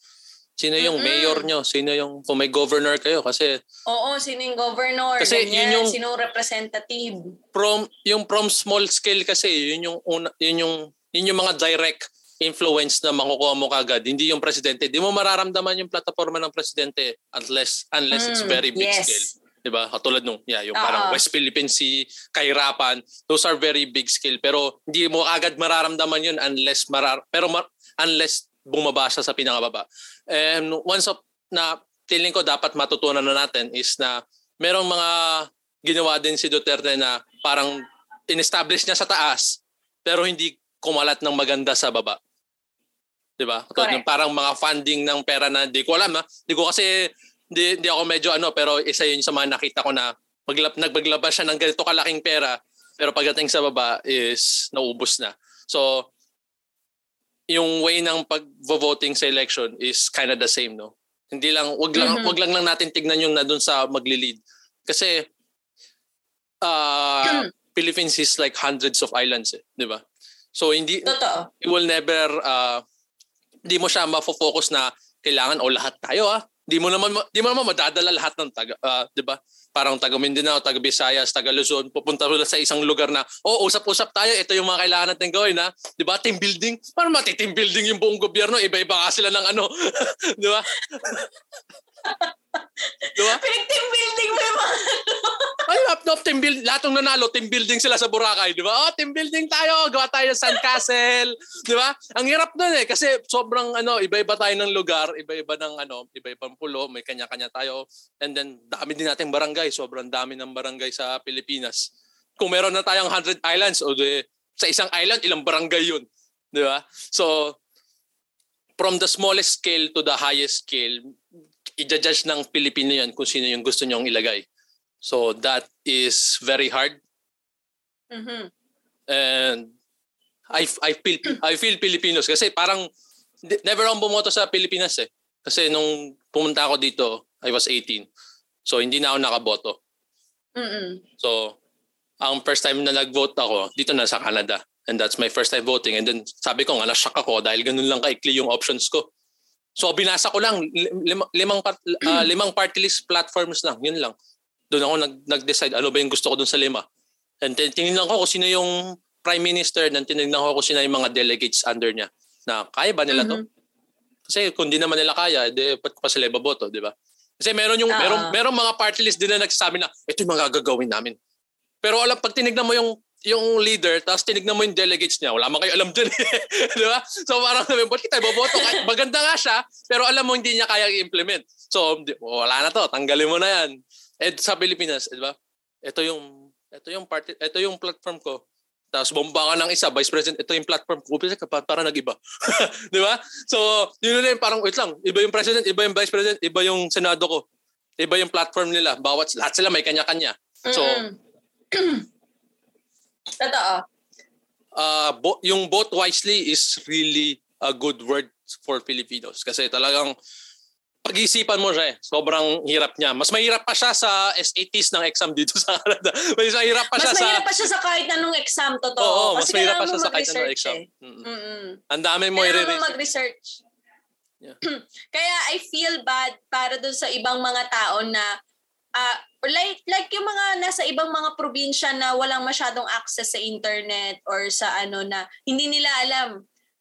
Sino yung Mm-mm. mayor nyo? Sino yung, kung may governor kayo? Kasi... Oo, sino yung governor? Kasi ganyan, yun yung... Sino representative? From, yung from small scale kasi, yun yung, una, yun yung, yun yung mga direct influence na makukuha mo kagad. Hindi yung presidente. Di mo mararamdaman yung plataforma ng presidente unless unless mm, it's very big yes. scale. Di ba? Katulad nung, yeah, yung parang West Philippine Sea, Kairapan, those are very big scale. Pero hindi mo agad mararamdaman yun unless marar pero mar- unless bumaba siya sa pinakababa. And once of, na feeling ko dapat matutunan na natin is na merong mga ginawa din si Duterte na parang in-establish niya sa taas pero hindi kumalat ng maganda sa baba. 'Di ba? Parang mga funding ng pera na di ko alam ha. Di ko kasi di, di ako medyo ano pero isa yun sa mga nakita ko na maglab, nagpaglabas siya ng ganito kalaking pera pero pagdating sa baba is naubos na. So yung way ng pag-voting sa election is kind of the same, no? Hindi lang wag lang mm-hmm. wag lang lang natin tignan yung na doon sa magli-lead. Kasi uh, Philippines is like hundreds of islands, eh, 'di ba? So hindi Totoo. it will never uh, hindi mo siya mafo-focus na kailangan o lahat tayo ah. Di mo naman di mo naman madadala lahat ng taga, uh, 'di ba? Parang taga Mindanao, taga Visayas, taga Luzon, pupunta mo sa isang lugar na, oh, usap-usap tayo, ito yung mga kailangan natin gawin, ha? 'Di ba? Team building. Paano mati-team building yung buong gobyerno? Iba-iba ka sila ng ano, <laughs> 'di ba? Diba? Pinag-team building mo yung mga Ay, no, team building. Lahat ng nanalo, team building sila sa Boracay, di ba? Oh, team building tayo. Gawa tayo ng sandcastle. di ba? Ang hirap nun eh. Kasi sobrang ano, iba-iba tayo ng lugar, iba-iba ng ano, iba-ibang pulo, may kanya-kanya tayo. And then, dami din nating barangay. Sobrang dami ng barangay sa Pilipinas. Kung meron na tayong 100 islands, o di, sa isang island, ilang barangay yun. Di ba? So, from the smallest scale to the highest scale, i-judge ng Pilipino yan kung sino yung gusto nyong ilagay. So that is very hard. Mm-hmm. And I I feel I feel Filipinos kasi parang never akong bumoto sa Pilipinas eh. Kasi nung pumunta ako dito, I was 18. So hindi na ako nakaboto. Mm-mm. So ang first time na nag-vote ako, dito na sa Canada. And that's my first time voting. And then sabi ko nga, na-shock ako dahil ganun lang kaikli yung options ko. So binasa ko lang lim- limang uh, <clears throat> limang party list platforms lang, yun lang. Doon ako nag nag-decide ano ba yung gusto ko doon sa lima. And then tinignan ko kung sino yung prime minister, then tinignan ko kung sino yung mga delegates under niya na kaya ba nila mm-hmm. to? Kasi kung di naman nila kaya, di ba't pa sila ibaboto, di ba? Kasi meron yung uh-huh. meron meron mga party list din na nagsasabi na ito yung mga gagawin namin. Pero alam pag tinignan mo yung yung leader, tapos tinignan mo yung delegates niya, wala man kayo alam dun. <laughs> di ba? So parang sabi, ba't kita boboto? Maganda nga siya, pero alam mo hindi niya kaya i-implement. So wala na to, tanggalin mo na yan. Eh sa Pilipinas, di ba? Ito yung ito yung party, ito yung platform ko. Tapos bomba ka ng isa, vice president, ito yung platform ko. Upisa ka, para nag-iba. <laughs> di ba? So, yun na yung parang, wait lang, iba yung president, iba yung vice president, iba yung senado ko. Iba yung platform nila. Bawat, lahat sila may kanya-kanya. So. <clears throat> Totoo. Uh, bo- yung vote wisely is really a good word for Filipinos. Kasi talagang pag-isipan mo siya eh. Sobrang hirap niya. Mas mahirap pa siya sa SATs ng exam dito sa Canada. <laughs> Mas mahirap pa mas siya sa... Mas mahirap pa siya sa kahit anong exam, totoo. Oo, mas Kasi mahirap pa siya sa kahit anong exam. Eh. Mm-hmm. Ang dami mo i-research. Kailangan mo mag-research. Yeah. <clears throat> Kaya I feel bad para dun sa ibang mga tao na uh, like like yung mga nasa ibang mga probinsya na walang masyadong access sa internet or sa ano na hindi nila alam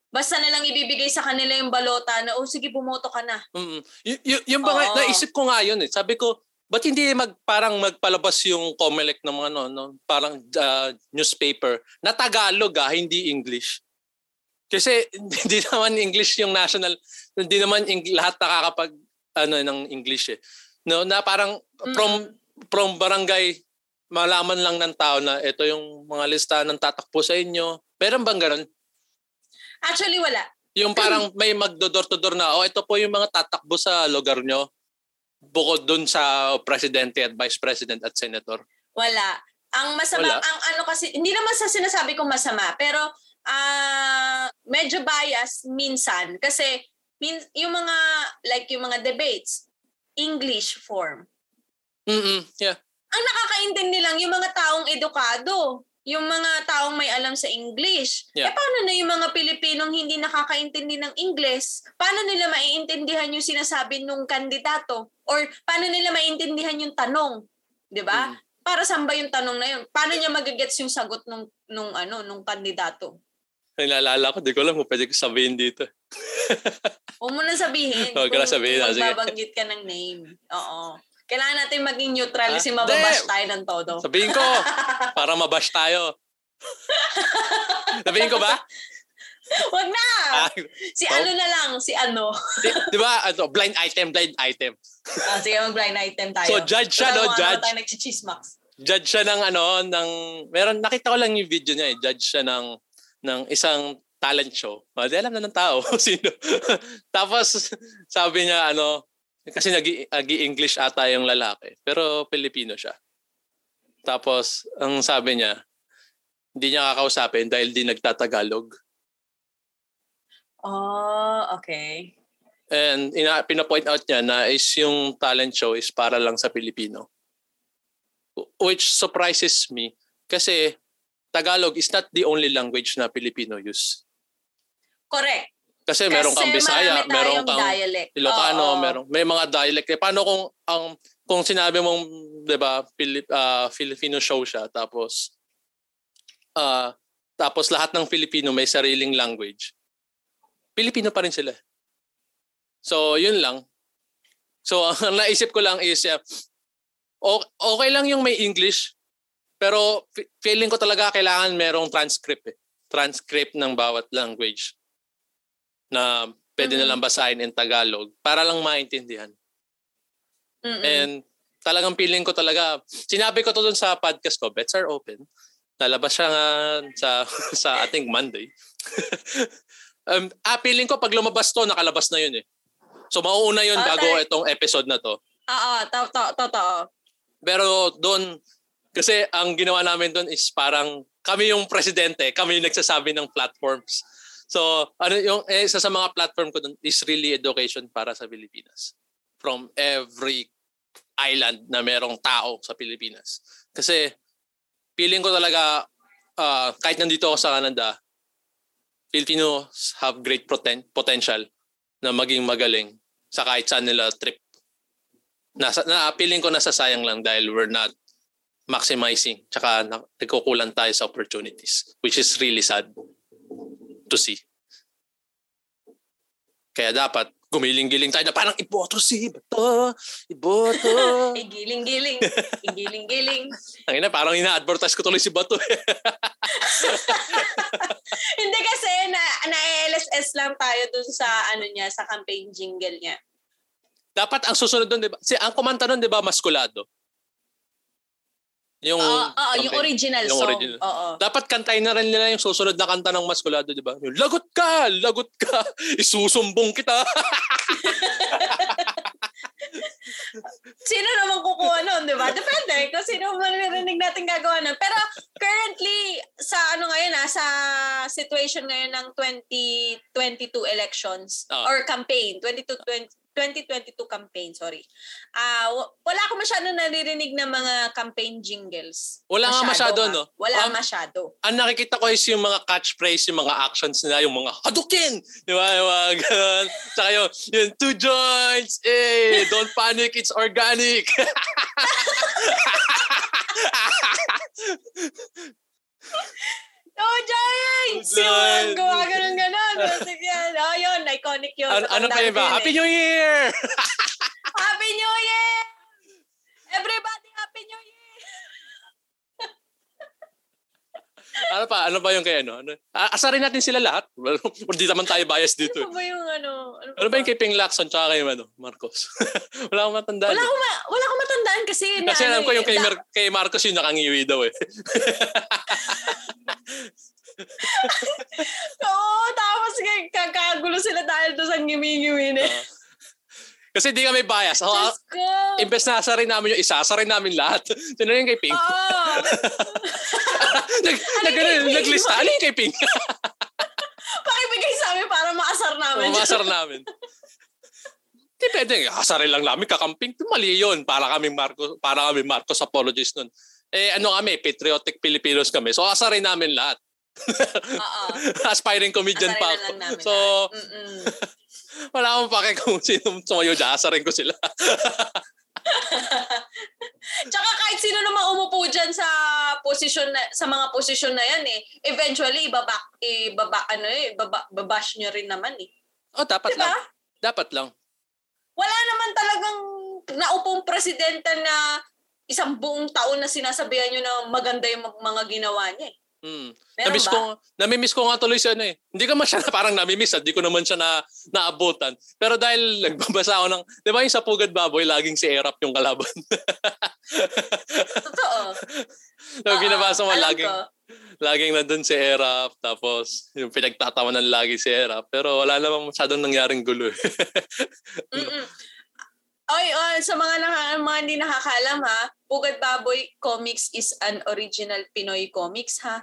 basta na lang ibibigay sa kanila yung balota na oh sige bumoto ka na. Mm. Y- y- yung mga naisip ko nga yun eh. Sabi ko Ba't hindi mag, parang magpalabas yung COMELEC ng mga ano, no, parang uh, newspaper na Tagalog ah, hindi English. Kasi <laughs> hindi naman English yung national, hindi naman ing, lahat nakakapag ano ng English eh. No, na parang from mm from barangay, malaman lang ng tao na ito yung mga lista ng tatakbo sa inyo. Meron bang ganun? Actually, wala. Yung parang may magdodor to door na, oh, ito po yung mga tatakbo sa lugar nyo. Bukod dun sa presidente at vice president at senator. Wala. Ang masama, Wala? ang ano kasi, hindi naman sa sinasabi kong masama, pero ah medyo bias minsan. Kasi min, yung mga, like yung mga debates, English form. Mm yeah. Ang nakakaintindi lang yung mga taong edukado. Yung mga taong may alam sa English. Yeah. Eh paano na yung mga Pilipinong hindi nakakaintindi ng English? Paano nila maiintindihan yung sinasabi nung kandidato? Or paano nila maiintindihan yung tanong? 'Di ba? Mm. Para saan ba yung tanong na yun? Paano niya magagets yung sagot nung nung ano nung kandidato? Ay, naalala ko, di ko alam kung pwede ko sabihin dito. <laughs> Huwag mo na sabihin. Huwag ko na sabihin, ah, sige. Magbabanggit ka ng name. Oo. Kailangan natin maging neutral Ah, kasi mababash hindi. tayo ng todo. Sabihin ko, <laughs> para mabash tayo. sabihin ko ba? <laughs> Wag na! Ah, Si so- ano na lang, si ano. di, di ba, ano, blind item, blind item. Ah, sige, mag-blind item tayo. So, judge siya, no? Totoo, Judge. Ano tayo nagchichismax. Judge siya ng ano, ng, meron, nakita ko lang yung video niya eh. Judge siya ng, ng isang talent show. Oh, di alam na ng tao <laughs> sino. <laughs> Tapos, sabi niya, ano, kasi nag english ata yung lalaki. Pero Pilipino siya. Tapos, ang sabi niya, hindi niya kakausapin dahil di nagtatagalog. Oh, okay. And ina, pinapoint out niya na is yung talent show is para lang sa Pilipino. Which surprises me kasi Tagalog is not the only language na Pilipino use. Correct. Kasi meron kang Bisaya, meron kang dialect. Ilocano, Oo. meron may mga dialect. Eh, paano kung ang kung sinabi mong 'di ba Pilip, ah, Filipino show siya tapos ah tapos lahat ng Filipino may sariling language. Pilipino pa rin sila. So, yun lang. So, <laughs> ang naisip ko lang is uh, okay lang yung may English pero fe- feeling ko talaga kailangan merong transcript eh. Transcript ng bawat language na pwede Mhm. na lang basahin in Tagalog para lang maintindihan. Mm-mm. And talagang feeling ko talaga, sinabi ko to dun sa podcast ko, Bets are open. Nalabas siya nga sa, <laughs> sa ating Monday. <laughs> um, ah, feeling ko pag lumabas to, nakalabas na yun eh. So mauuna yun Oh, bago itong episode na to. Oo, to- to- totoo. Pero doon, kasi ang ginawa namin doon is parang kami yung presidente, kami yung nagsasabi ng platforms. So, ano yung eh, isa sa mga platform ko doon is really education para sa Pilipinas. From every island na merong tao sa Pilipinas. Kasi feeling ko talaga ah, kahit nandito ako sa Canada, Filipinos have great poten- potential na maging magaling sa kahit saan nila trip nasa na feeling ko nasasayang lang dahil we're not maximizing tsaka na, nagkukulang tayo sa opportunities which is really sad to see. Kaya dapat gumiling-giling tayo na parang iboto si Bato, iboto. Eh, <laughs> giling-giling. Eh, giling-giling. <laughs> Ang ina, parang ina-advertise ko tuloy si Bato. eh. <laughs> Hindi kasi na, na-LSS lang tayo dun sa ano niya, sa campaign jingle niya. dapat ang susunod doon, di ba? Si, ang kumanta doon, di ba, maskulado? Yung, Oo, oo, yung original Yung song. original. Oo. Dapat kantayin na rin nila yung susunod na kanta ng maskulado, di ba? Yung, lagot ka! Lagot ka! <laughs> Isusumbong kita! <laughs> Sino naman kukuha nun, di ba? Depende kung sino maririnig natin gagawa nun. Pero currently, sa ano ngayon ah, sa situation ngayon ng 2022 elections Ah. or campaign, 22, 20, 2022 campaign, sorry. Ah, wa- wala ko masyado naririnig na mga campaign jingles. Wala nga masyado, ha? no? Wala Um, masyado. ang nakikita ko is yung mga catchphrase, yung mga actions nila, yung mga hadukin! Di ba? Yung mga ganun. Tsaka yung, yung two joints, eh, don't panic, it's organic. <laughs> Oh! Oh, Yung Giants! gawa ganun ganon. Sige, oh, yun, iconic yun. ano, ano pa yun ba? Happy New Year! Happy New Year! Everybody, Happy New Year! Ano pa? Ano pa yung kay ano? ano? Asarin natin sila lahat. Well, Hindi naman tayo bias dito. Ano eh. ba yung ano? Ano, Ano ba yung kay Ping Lacson tsaka kay ano, Marcos? <laughs> Wala akong matandaan. Wala eh. akong, ma- wala akong matandaan kasi na Kasi alam ano ko eh, yung kay, da- Mar- kay Marcos yung nakangiwi daw eh. <laughs> Oo, tapos kay- kakagulo sila dahil doon sa ngimi-ngimi na. Ah. Kasi di kami bias. Oh, Diyos ko! imbes na asarin namin yung isa, asarin namin lahat. <laughs> Sino yung kay Pink? Oo. <laughs> nag, nag, kay Pink? naglista. Ano yung kay Pink? <laughs> Pakibigay sa amin para maasar namin. Mamasar namin. Di pwede. Asarin lang namin kakamping. Mali yun. Para kami Marcos, para kami Marcos apologist nun. Eh ano kami, patriotic Filipinos kami. So asarin namin lahat. Oo. Aspiring comedian Asarin pa na ako. namin. So. Wala akong pake kung sino sumayo dyan. Asarin ko sila. <laughs> Tsaka kahit sino naman umupo dyan sa posisyon na, sa mga posisyon na yan eh, eventually ibabak, ibaba, ano eh, ibaba, babash nyo rin naman eh. oh, dapat Diba? lang. Dapat lang. Wala naman talagang naupong presidente na isang buong taon na sinasabihan nyo na maganda yung mga- mga ginawa niya eh. Hmm. Meron Namiss ba? ko, namimiss ko nga tuloy siya ano eh. Hindi ko man siya na parang namimiss at di ko naman siya na naabutan. Pero dahil <laughs> nagbabasa ako ng, di ba yung sa Pugad Baboy, laging si Erap yung kalaban. <laughs> Totoo. so, Oo, binabasa mo, laging, ko. laging nandun si Erap, tapos yung pinagtatawanan lagi si Erap. Pero wala namang masyadong nangyaring gulo. <laughs> Mm-mm. Oy, oy, sa mga, naka, mga hindi nakakalam ha, Pugad Baboy Comics is an original Pinoy comics ha.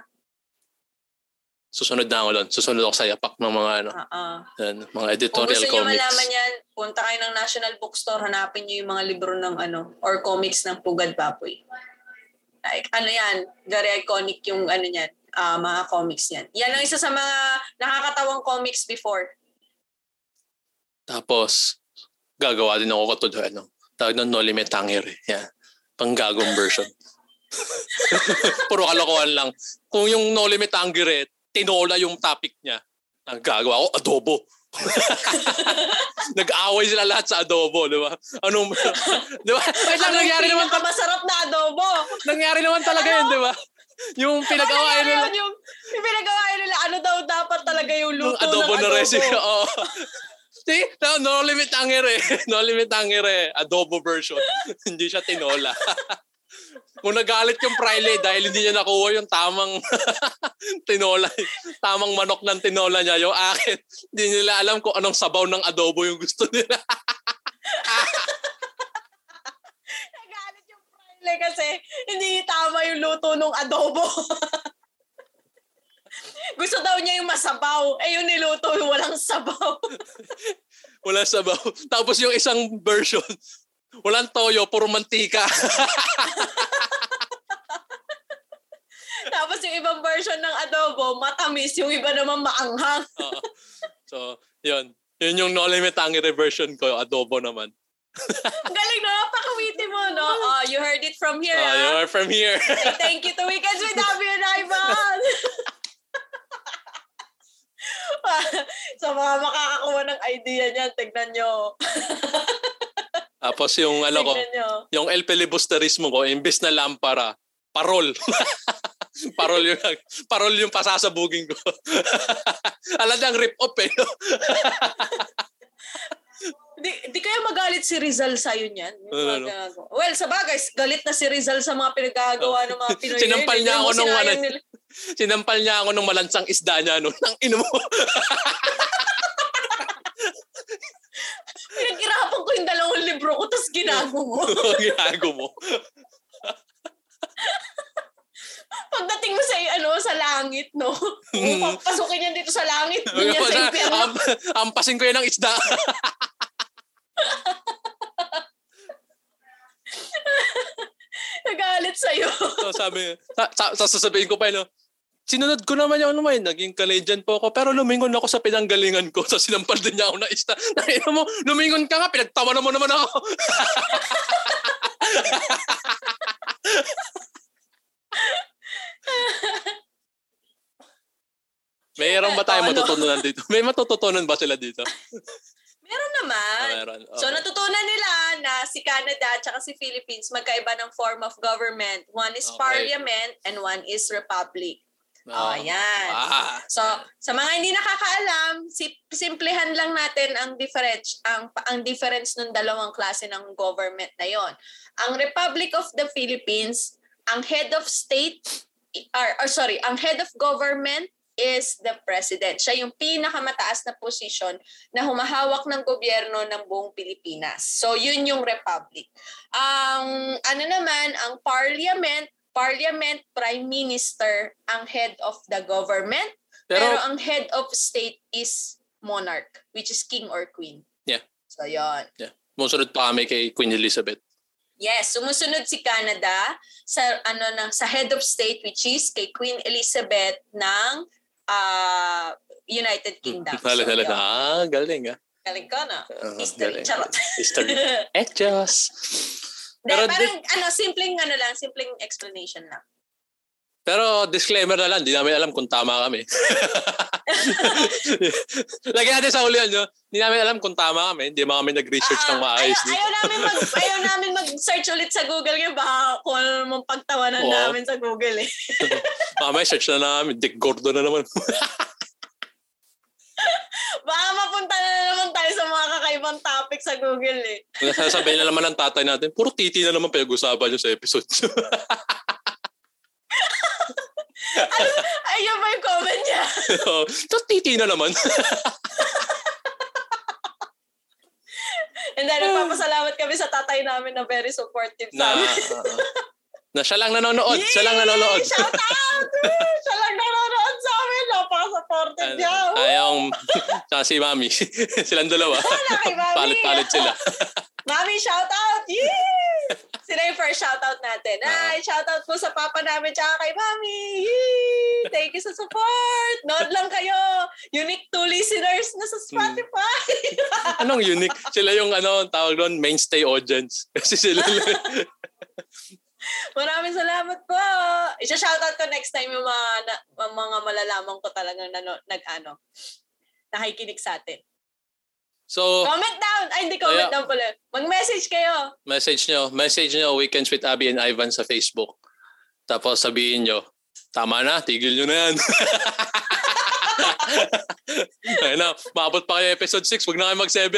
Susunod na ako doon. Susunod ako sa yapak ng mga ano, Oo. yan, mga Kung editorial gusto niyo comics. malaman yan, punta kayo ng National Bookstore, hanapin niyo yung mga libro ng ano, or comics ng Pugad Baboy. Like, ano yan, very iconic yung ano yan, ah, mga comics yan. Yan ang isa sa mga nakakatawang comics before. Tapos, gagawa din ako katulad ano, tawag ng No Limit Tangere. Yan. Panggagong version. <laughs> Puro kalokohan lang. Kung yung No Limit Tangere, tinola yung topic niya. Ang gagawa ko, adobo. <laughs> Nag-away sila lahat sa adobo, di ba? Anong, di ba? Wait lang, nangyari naman, ta- masarap na adobo. nangyari naman talaga yun, di ba? Yung pinag-awayan Ano nila, yun, yung, yung pinagawain nila, ano daw dapat talaga yung luto adobo ng na adobo. recipe. <laughs> Oo. See? No, no limit tangere. <laughs> No limit tangere. Adobo version. hindi siya tinola. Kung nagalit yung Prile dahil hindi niya nakuha yung tamang <laughs> tinola, tamang manok ng tinola niya, yung akin, hindi nila alam kung anong sabaw ng adobo yung gusto nila. <laughs> Nagalit yung Prile kasi hindi tama yung luto ng adobo. <laughs> Gusto daw niya yung masabaw. Eh yung niluto yung walang sabaw. Wala sabaw. Tapos yung isang version, walang toyo, puro mantika. <laughs> Tapos yung ibang version ng adobo, matamis. Yung iba naman maanghang. <laughs> Oo. so, yun. Yun yung no limit tangere version ko, adobo naman. <laughs> Ang Galing no? Napakawiti mo, no? Oh, you heard it from here, Uh, you ah. are from here. Say thank you to Weekends with Abby and Ivan. Sa mga makakakuha ng idea niyan, tignan nyo. Tapos yung ano ko, yung El Filibusterismo ko, imbes na lampara, parol. <laughs> parol yung parol yung pasasabugin ko. <laughs> Aladang rip off eh. no? <laughs> Di, di kaya magalit si Rizal niyan? Yung Ano, mga ano? ginagawa. Well, sa bagay, galit na si Rizal sa mga pinagagawa ng mga Pinoy. Sinampal niya ako nung ano. Sinampal niya ako ng malansang isda niya no. Nang ino mo. Pinaghirapan ko yung dalawang libro ko, tapos ginago mo. <laughs> Ginago mo. <laughs> Pagdating mo sa ano sa langit, no? Mm. <laughs> Kung papasukin yan dito sa langit, dun yan sa impyerno. Am, ampasin ko yan ng isda. Nagalit sa'yo. so sabi, sa, sa, sa- sasabihin ko pa no, sinunod ko naman yung ano may naging Canadian po ako, pero lumingon ako sa pinanggalingan ko. <laughs> So sinampal din niya ako na isda. <laughs> Nakita mo, lumingon ka nga, pinagtawa mo naman ako. <laughs> Mayroon ba tayo Ano? matutunan dito? May matututunan ba sila dito? Meron naman. Meron. So Okay. natutunan nila na si Canada at si Philippines magkaiba ng form of government. One is Okay. parliament and one is republic. Oh, Ah. yan. Ah, So, sa mga hindi nakakaalam, si simplehan lang natin ang difference ang ang difference ng dalawang klase ng government na 'yon. Ang Republic of the Philippines, ang head of state or, or sorry, ang head of government is the president. Siya yung pinakamataas na posisyon na humahawak ng gobyerno ng buong Pilipinas. So, yun yung republic. Ang ano naman, ang parliament, parliament, prime minister, ang head of the government. Pero, pero ang head of state is monarch, which is king or queen. Yeah. So, yun. Yeah. Musunod pa kami kay Queen Elizabeth. Yes, sumusunod si Canada sa ano ng sa head of state which is kay Queen Elizabeth ng uh, United Kingdom. <laughs> Hala, hala, yun. ah, galing ah. Galing ka na. Ah, History, galing. charot. History. <laughs> Ekchos. Pero Pero parang ano, simpleng ano lang, simpleng explanation lang. Pero disclaimer na lang, di namin alam kung tama kami. <laughs> Lagyan natin sa uli yun, Hindi namin alam kung tama kami. Hindi mga kami nag-research ng Ah, maayos. ayaw, ayaw namin mag <laughs> ayaw namin mag-search ulit sa Google kasi baka kung ano mong pagtawanan Oo. namin sa Google eh. <laughs> Mamaya search na namin. Dick Gordon na naman. <laughs> Baka mapunta na naman tayo sa mga kakaibang topic sa Google eh. Sasabihin na naman ng tatay natin, puro titi na naman pinag-usapan nyo sa episode. <laughs> Ayun ba yung comment niya? <laughs> Ito titi na naman. And then, nagpapasalamat kami sa tatay namin na very supportive na, sa amin. Uh, na siya lang nanonood. Siya lang nanonood. Shout out! <laughs> siya lang nanonood sa amin. Napaka-supportive Ano, niya. Woo! Ayong, <laughs> tsaka si Mami. <laughs> Silang dalawa. Palit-palit sila. Mami, shout out! Yee! Sila yung first shout out natin. Ay, shout out po sa papa namin tsaka kay Mami. Yee! Thank you sa support. Nood lang kayo. Unique two listeners na sa Spotify. Anong unique? Sila yung ano, tawag doon, mainstay audience. Kasi sila Maraming salamat po. Isa-shoutout ko next time yung mga, na, mga malalaman ko talagang nano, nag-ano, nakikinig sa atin. So, Comment down! Ay, hindi comment Kaya- down pala. Mag-message kayo. message nyo. Message nyo Weekends with Abby and Ivan sa Facebook. Tapos sabihin nyo, tama na, tigil nyo na yan. <laughs> Ayun na, maabot pa kayo episode 6, wag na kayo mag-7.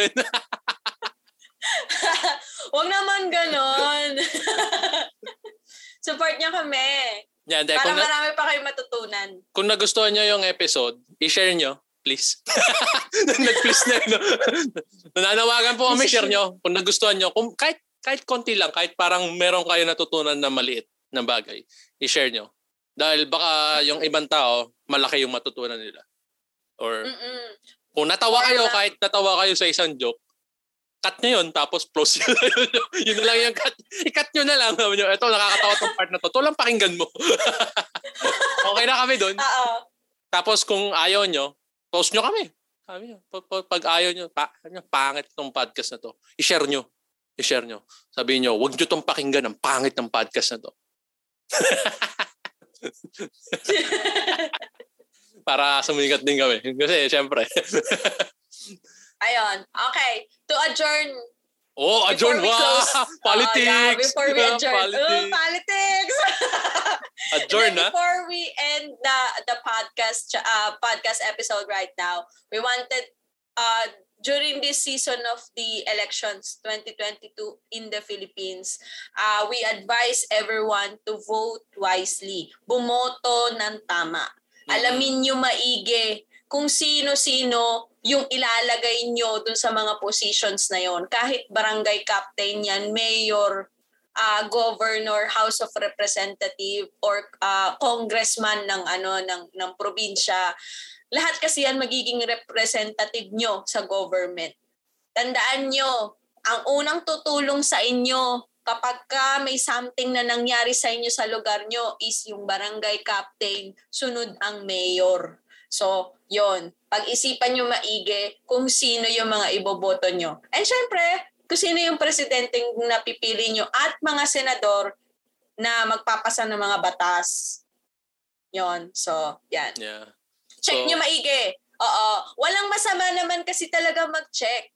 Huwag <laughs> naman ganon. <laughs> Support niya kami. Yan, de, Para na, marami pa kayo matutunan. kung nagustuhan nyo yung episode, i-share nyo, please. <laughs> Nag-please na, no? Nananawagan po kami, share nyo. Kung nagustuhan nyo, kung kahit, kahit konti lang, kahit parang meron kayo natutunan na maliit na bagay, i-share nyo. Dahil baka yung ibang tao, malaki yung matutunan nila. Or Mm-mm. kung natawa kayo, kahit natawa kayo sa isang joke, cut nyo yun, tapos close yun. <laughs> yun na lang yung cut. I-cut nyo na lang. Sabi nyo, ito, nakakatawa tong part na to. Ito lang pakinggan mo. <laughs> okay na kami doon. Oo. Tapos kung ayaw nyo, post nyo kami. Sabi nyo, pag, pag, ayaw nyo, pa, pangit itong podcast na to, i-share nyo. I-share nyo. Sabihin nyo, huwag nyo itong pakinggan, ang pangit ng podcast na to. <laughs> Para sumikat din kami. Kasi, syempre. Ayun. Okay. To adjourn. oh, adjourn. Wow! close. <laughs> Politics! Oo, yeah, before we Ah, adjourn. Politics. Oh, politics! <laughs> Adjourn, then ha? Before we end the the podcast uh, podcast episode right now, we wanted uh, during this season of the elections 2022 in the Philippines, uh, we advise everyone to vote wisely. Bumoto ng tama. Alamin nyo maigi kung sino-sino yung ilalagay nyo dun sa mga positions na yon. Kahit barangay captain yan, mayor, uh, governor, House of Representative or uh, congressman ng ano ng ng probinsya. Lahat kasi yan magiging representative nyo sa government. Tandaan nyo, ang unang tutulong sa inyo kapag ka may something na nangyari sa inyo sa lugar nyo is yung barangay captain, sunod ang mayor. So, yon Pag-isipan nyo maigi kung sino yung mga iboboto nyo. And syempre, kung sino yung presidenteng napipili nyo at mga senador na magpapasa ng mga batas. Yon. So, yan. Yeah. Check So- nyo maigi. Oo. Walang masama naman kasi talaga mag-check.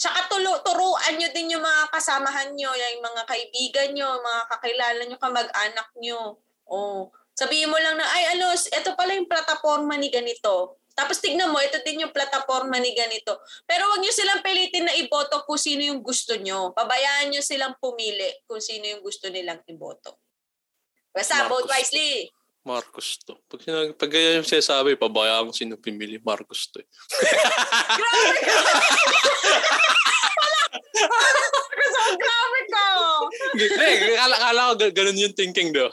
Tsaka tulo, turuan nyo din yung mga kasamahan nyo, yung mga kaibigan nyo, mga kakilala nyo, kamag-anak nyo. Oh. Sabihin mo lang na, ay ano, ito pala yung plataforma ni ganito. Tapos tignan mo, ito din yung plataforma ni ganito. Pero wag nyo silang pilitin na iboto kung sino yung gusto nyo. Pabayaan nyo silang pumili kung sino yung gusto nilang iboto. Basta, Marcos. vote wisely. Marcos to. Pag, sinag, pag ganyan yung sinasabi, pabayaan ko sino pimili. Marcos to. Eh. Grabe ka! Grabe ka! Hindi, kala, kala ko ga- ganun yung thinking do.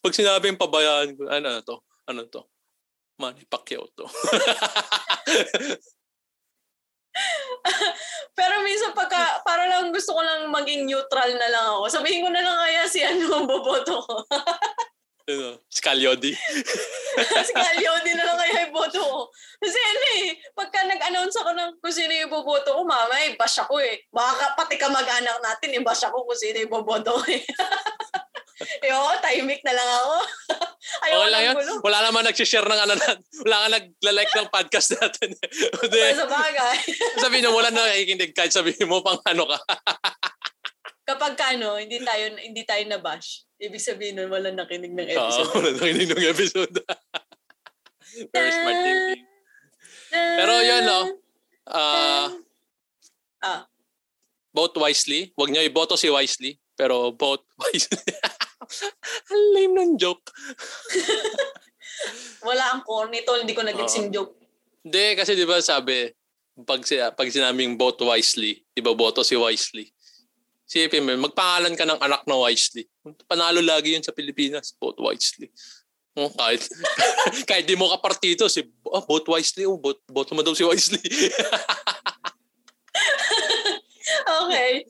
pag sinabing pabayaan ko, ano na to? Ano to? Manny Pacquiao to. <laughs> Pero minsan pagka, para lang gusto ko lang maging neutral na lang ako. Sabihin ko na lang kaya si ano ang <laughs> boboto ko. ano, si Calyodi <laughs> na lang kaya iboto ko. Kasi ano eh, pagka nag-announce ako ng kung sino yung boboto ko, mama, eh, bash ako eh. Baka pati kamag-anak natin, eh, bash ako kung sino yung boboto ko eh. <laughs> oo, tahimik na lang ako. <laughs> Ayaw Okay lang gulo. Wala naman nag-share ng ano na, wala ka nagla-like ng podcast natin. <laughs> Hindi. Sa bagay, Sabihin mo, wala na nakikinig kahit sabihin mo pang ano ka. kapag ka, ano, hindi tayo, hindi tayo na-bash, ibig sabihin nun, wala nakinig ng Oo, episode. wala nakinig ng episode. Very smart thinking. Pero yun, no? Ah, ah, vote wisely. Huwag niyo iboto si wisely, pero vote wisely. <laughs> Ang lame ng joke. <laughs> wala ang corny tol, hindi ko nag-gets yung joke. Hindi, kasi di ba sabi, pag, pag sinaming vote wisely, di ba boto si wisely. Sipin mo, magpangalan ka ng anak na wisely. Panalo lagi yun sa Pilipinas, vote wisely. Oh, kahit <laughs> kahit di mo ka partito, si oh, vote wisely, oh, vote, vote mo daw si wisely. Okay.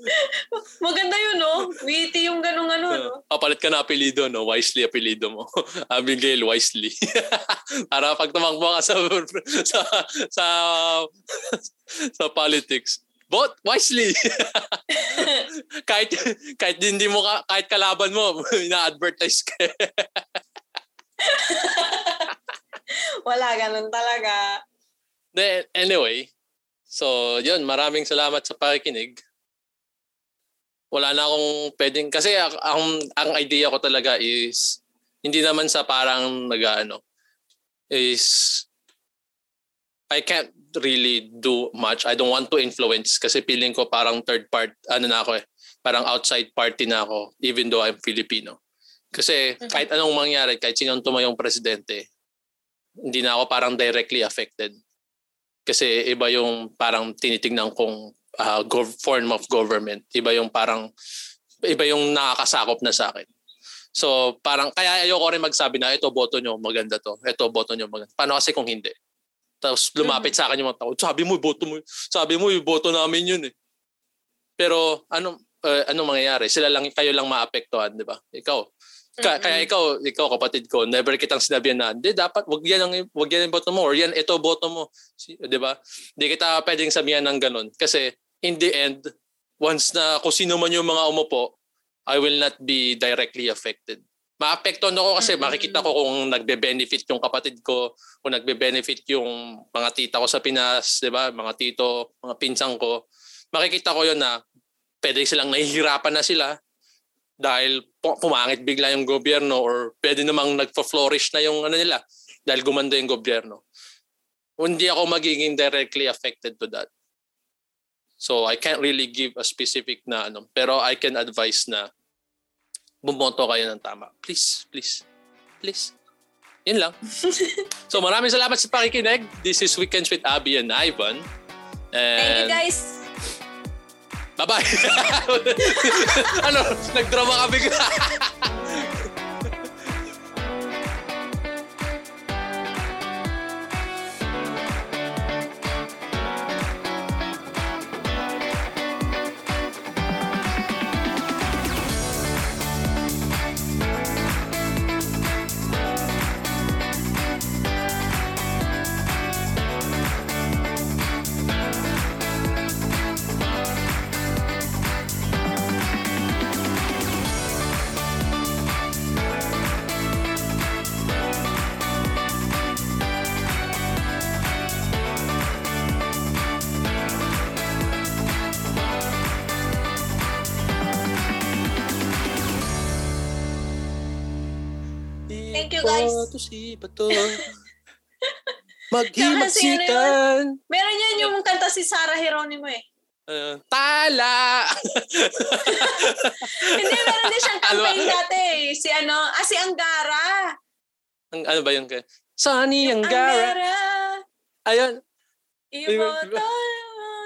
Maganda yun, no? Witty yung ganung ano, no? <laughs> Papalit ka na apelido, no? Wisely apelido mo. <laughs> Abigail Wisely. <laughs> Para pag tumakbo ka sa, sa, sa, sa politics, vote wisely. kahit kahit hindi mo ka, kahit kalaban mo, ina-advertise ka. Wala, ganun talaga. Then, anyway, so yun, maraming salamat sa pakikinig. Wala na akong pwedeng, kasi ang, ang, idea ko talaga is, hindi naman sa parang nag-ano, is, I can't really do much. I don't want to influence kasi feeling ko parang third part, ano na ako eh, parang outside party na ako even though I'm Filipino. Kasi Mhm. kahit anong mangyari, kahit sinong tumayong presidente, hindi na ako parang directly affected. Kasi iba yung parang tinitingnan kong ah, gov- form of government. Iba yung parang, iba yung nakakasakop na sa akin. So parang, kaya ayoko rin magsabi na ito boto nyo, maganda to. Ito boto nyo, maganda. Paano kasi kung hindi? Tapos lumapit sa akin yung mga tao, sabi mo, boto mo, sabi mo, boto namin yun eh. Pero ano, eh, ano mangyayari? Sila lang, kayo lang maapektuhan, di ba? Ikaw, ka, kaya ikaw, ikaw kapatid ko, never kitang sinabihan na, hindi, dapat, wag yan ang, wag yan ang boto mo, or yan, ito boto mo. Si- Di ba? Hindi kita pwedeng sabihan ng ganun. Kasi, in the end, once na kung sino man yung mga umupo, I will not be directly affected. Maapektuhan ako kasi Mm-mm. makikita ko kung nagbe-benefit yung kapatid ko, kung nagbe-benefit yung mga tita ko sa Pinas, di ba? Mga tito, mga pinsang ko. Makikita ko yun na pwede silang nahihirapan na sila dahil pu- pumangit bigla yung gobyerno or pwede namang nagpa-flourish na yung ano nila dahil gumanda yung gobyerno. Hindi ako magiging directly affected to that. So I can't really give a specific na ano, pero I can advise na bumoto kayo ng tama. Please, please, please. Yun lang. <laughs> so maraming salamat sa pakikinig. This is Weekends with Abby and Ivan. Thank you, And guys. Bye-bye. <laughs> ano, nagdrama ka bigla. <laughs> Si ano. Meron yan yung kanta si Sarah Geronimo eh. Uh, tala! <laughs> Hindi, meron din siyang campaign Ano? dati eh. Si ano, ah, si Angara. Ang, ano ba yung kay? Sunny Angara. Angara. Ayun. Iboto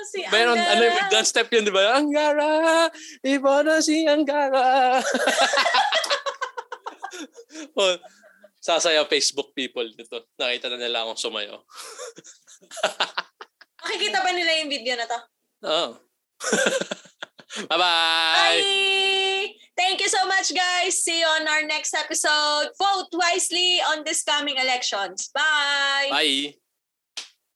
si Meron, Angara. ano yung dance step yun, di ba? Angara, iba na si Angara. <laughs> oh, sasaya Facebook people dito. Nakita na nila akong sumayo. <laughs> Makikita ba nila yung video na to? Oh. <laughs> Bye-bye! Bye! Thank you so much, guys. See you on our next episode. Vote wisely on this coming elections. Bye! Bye!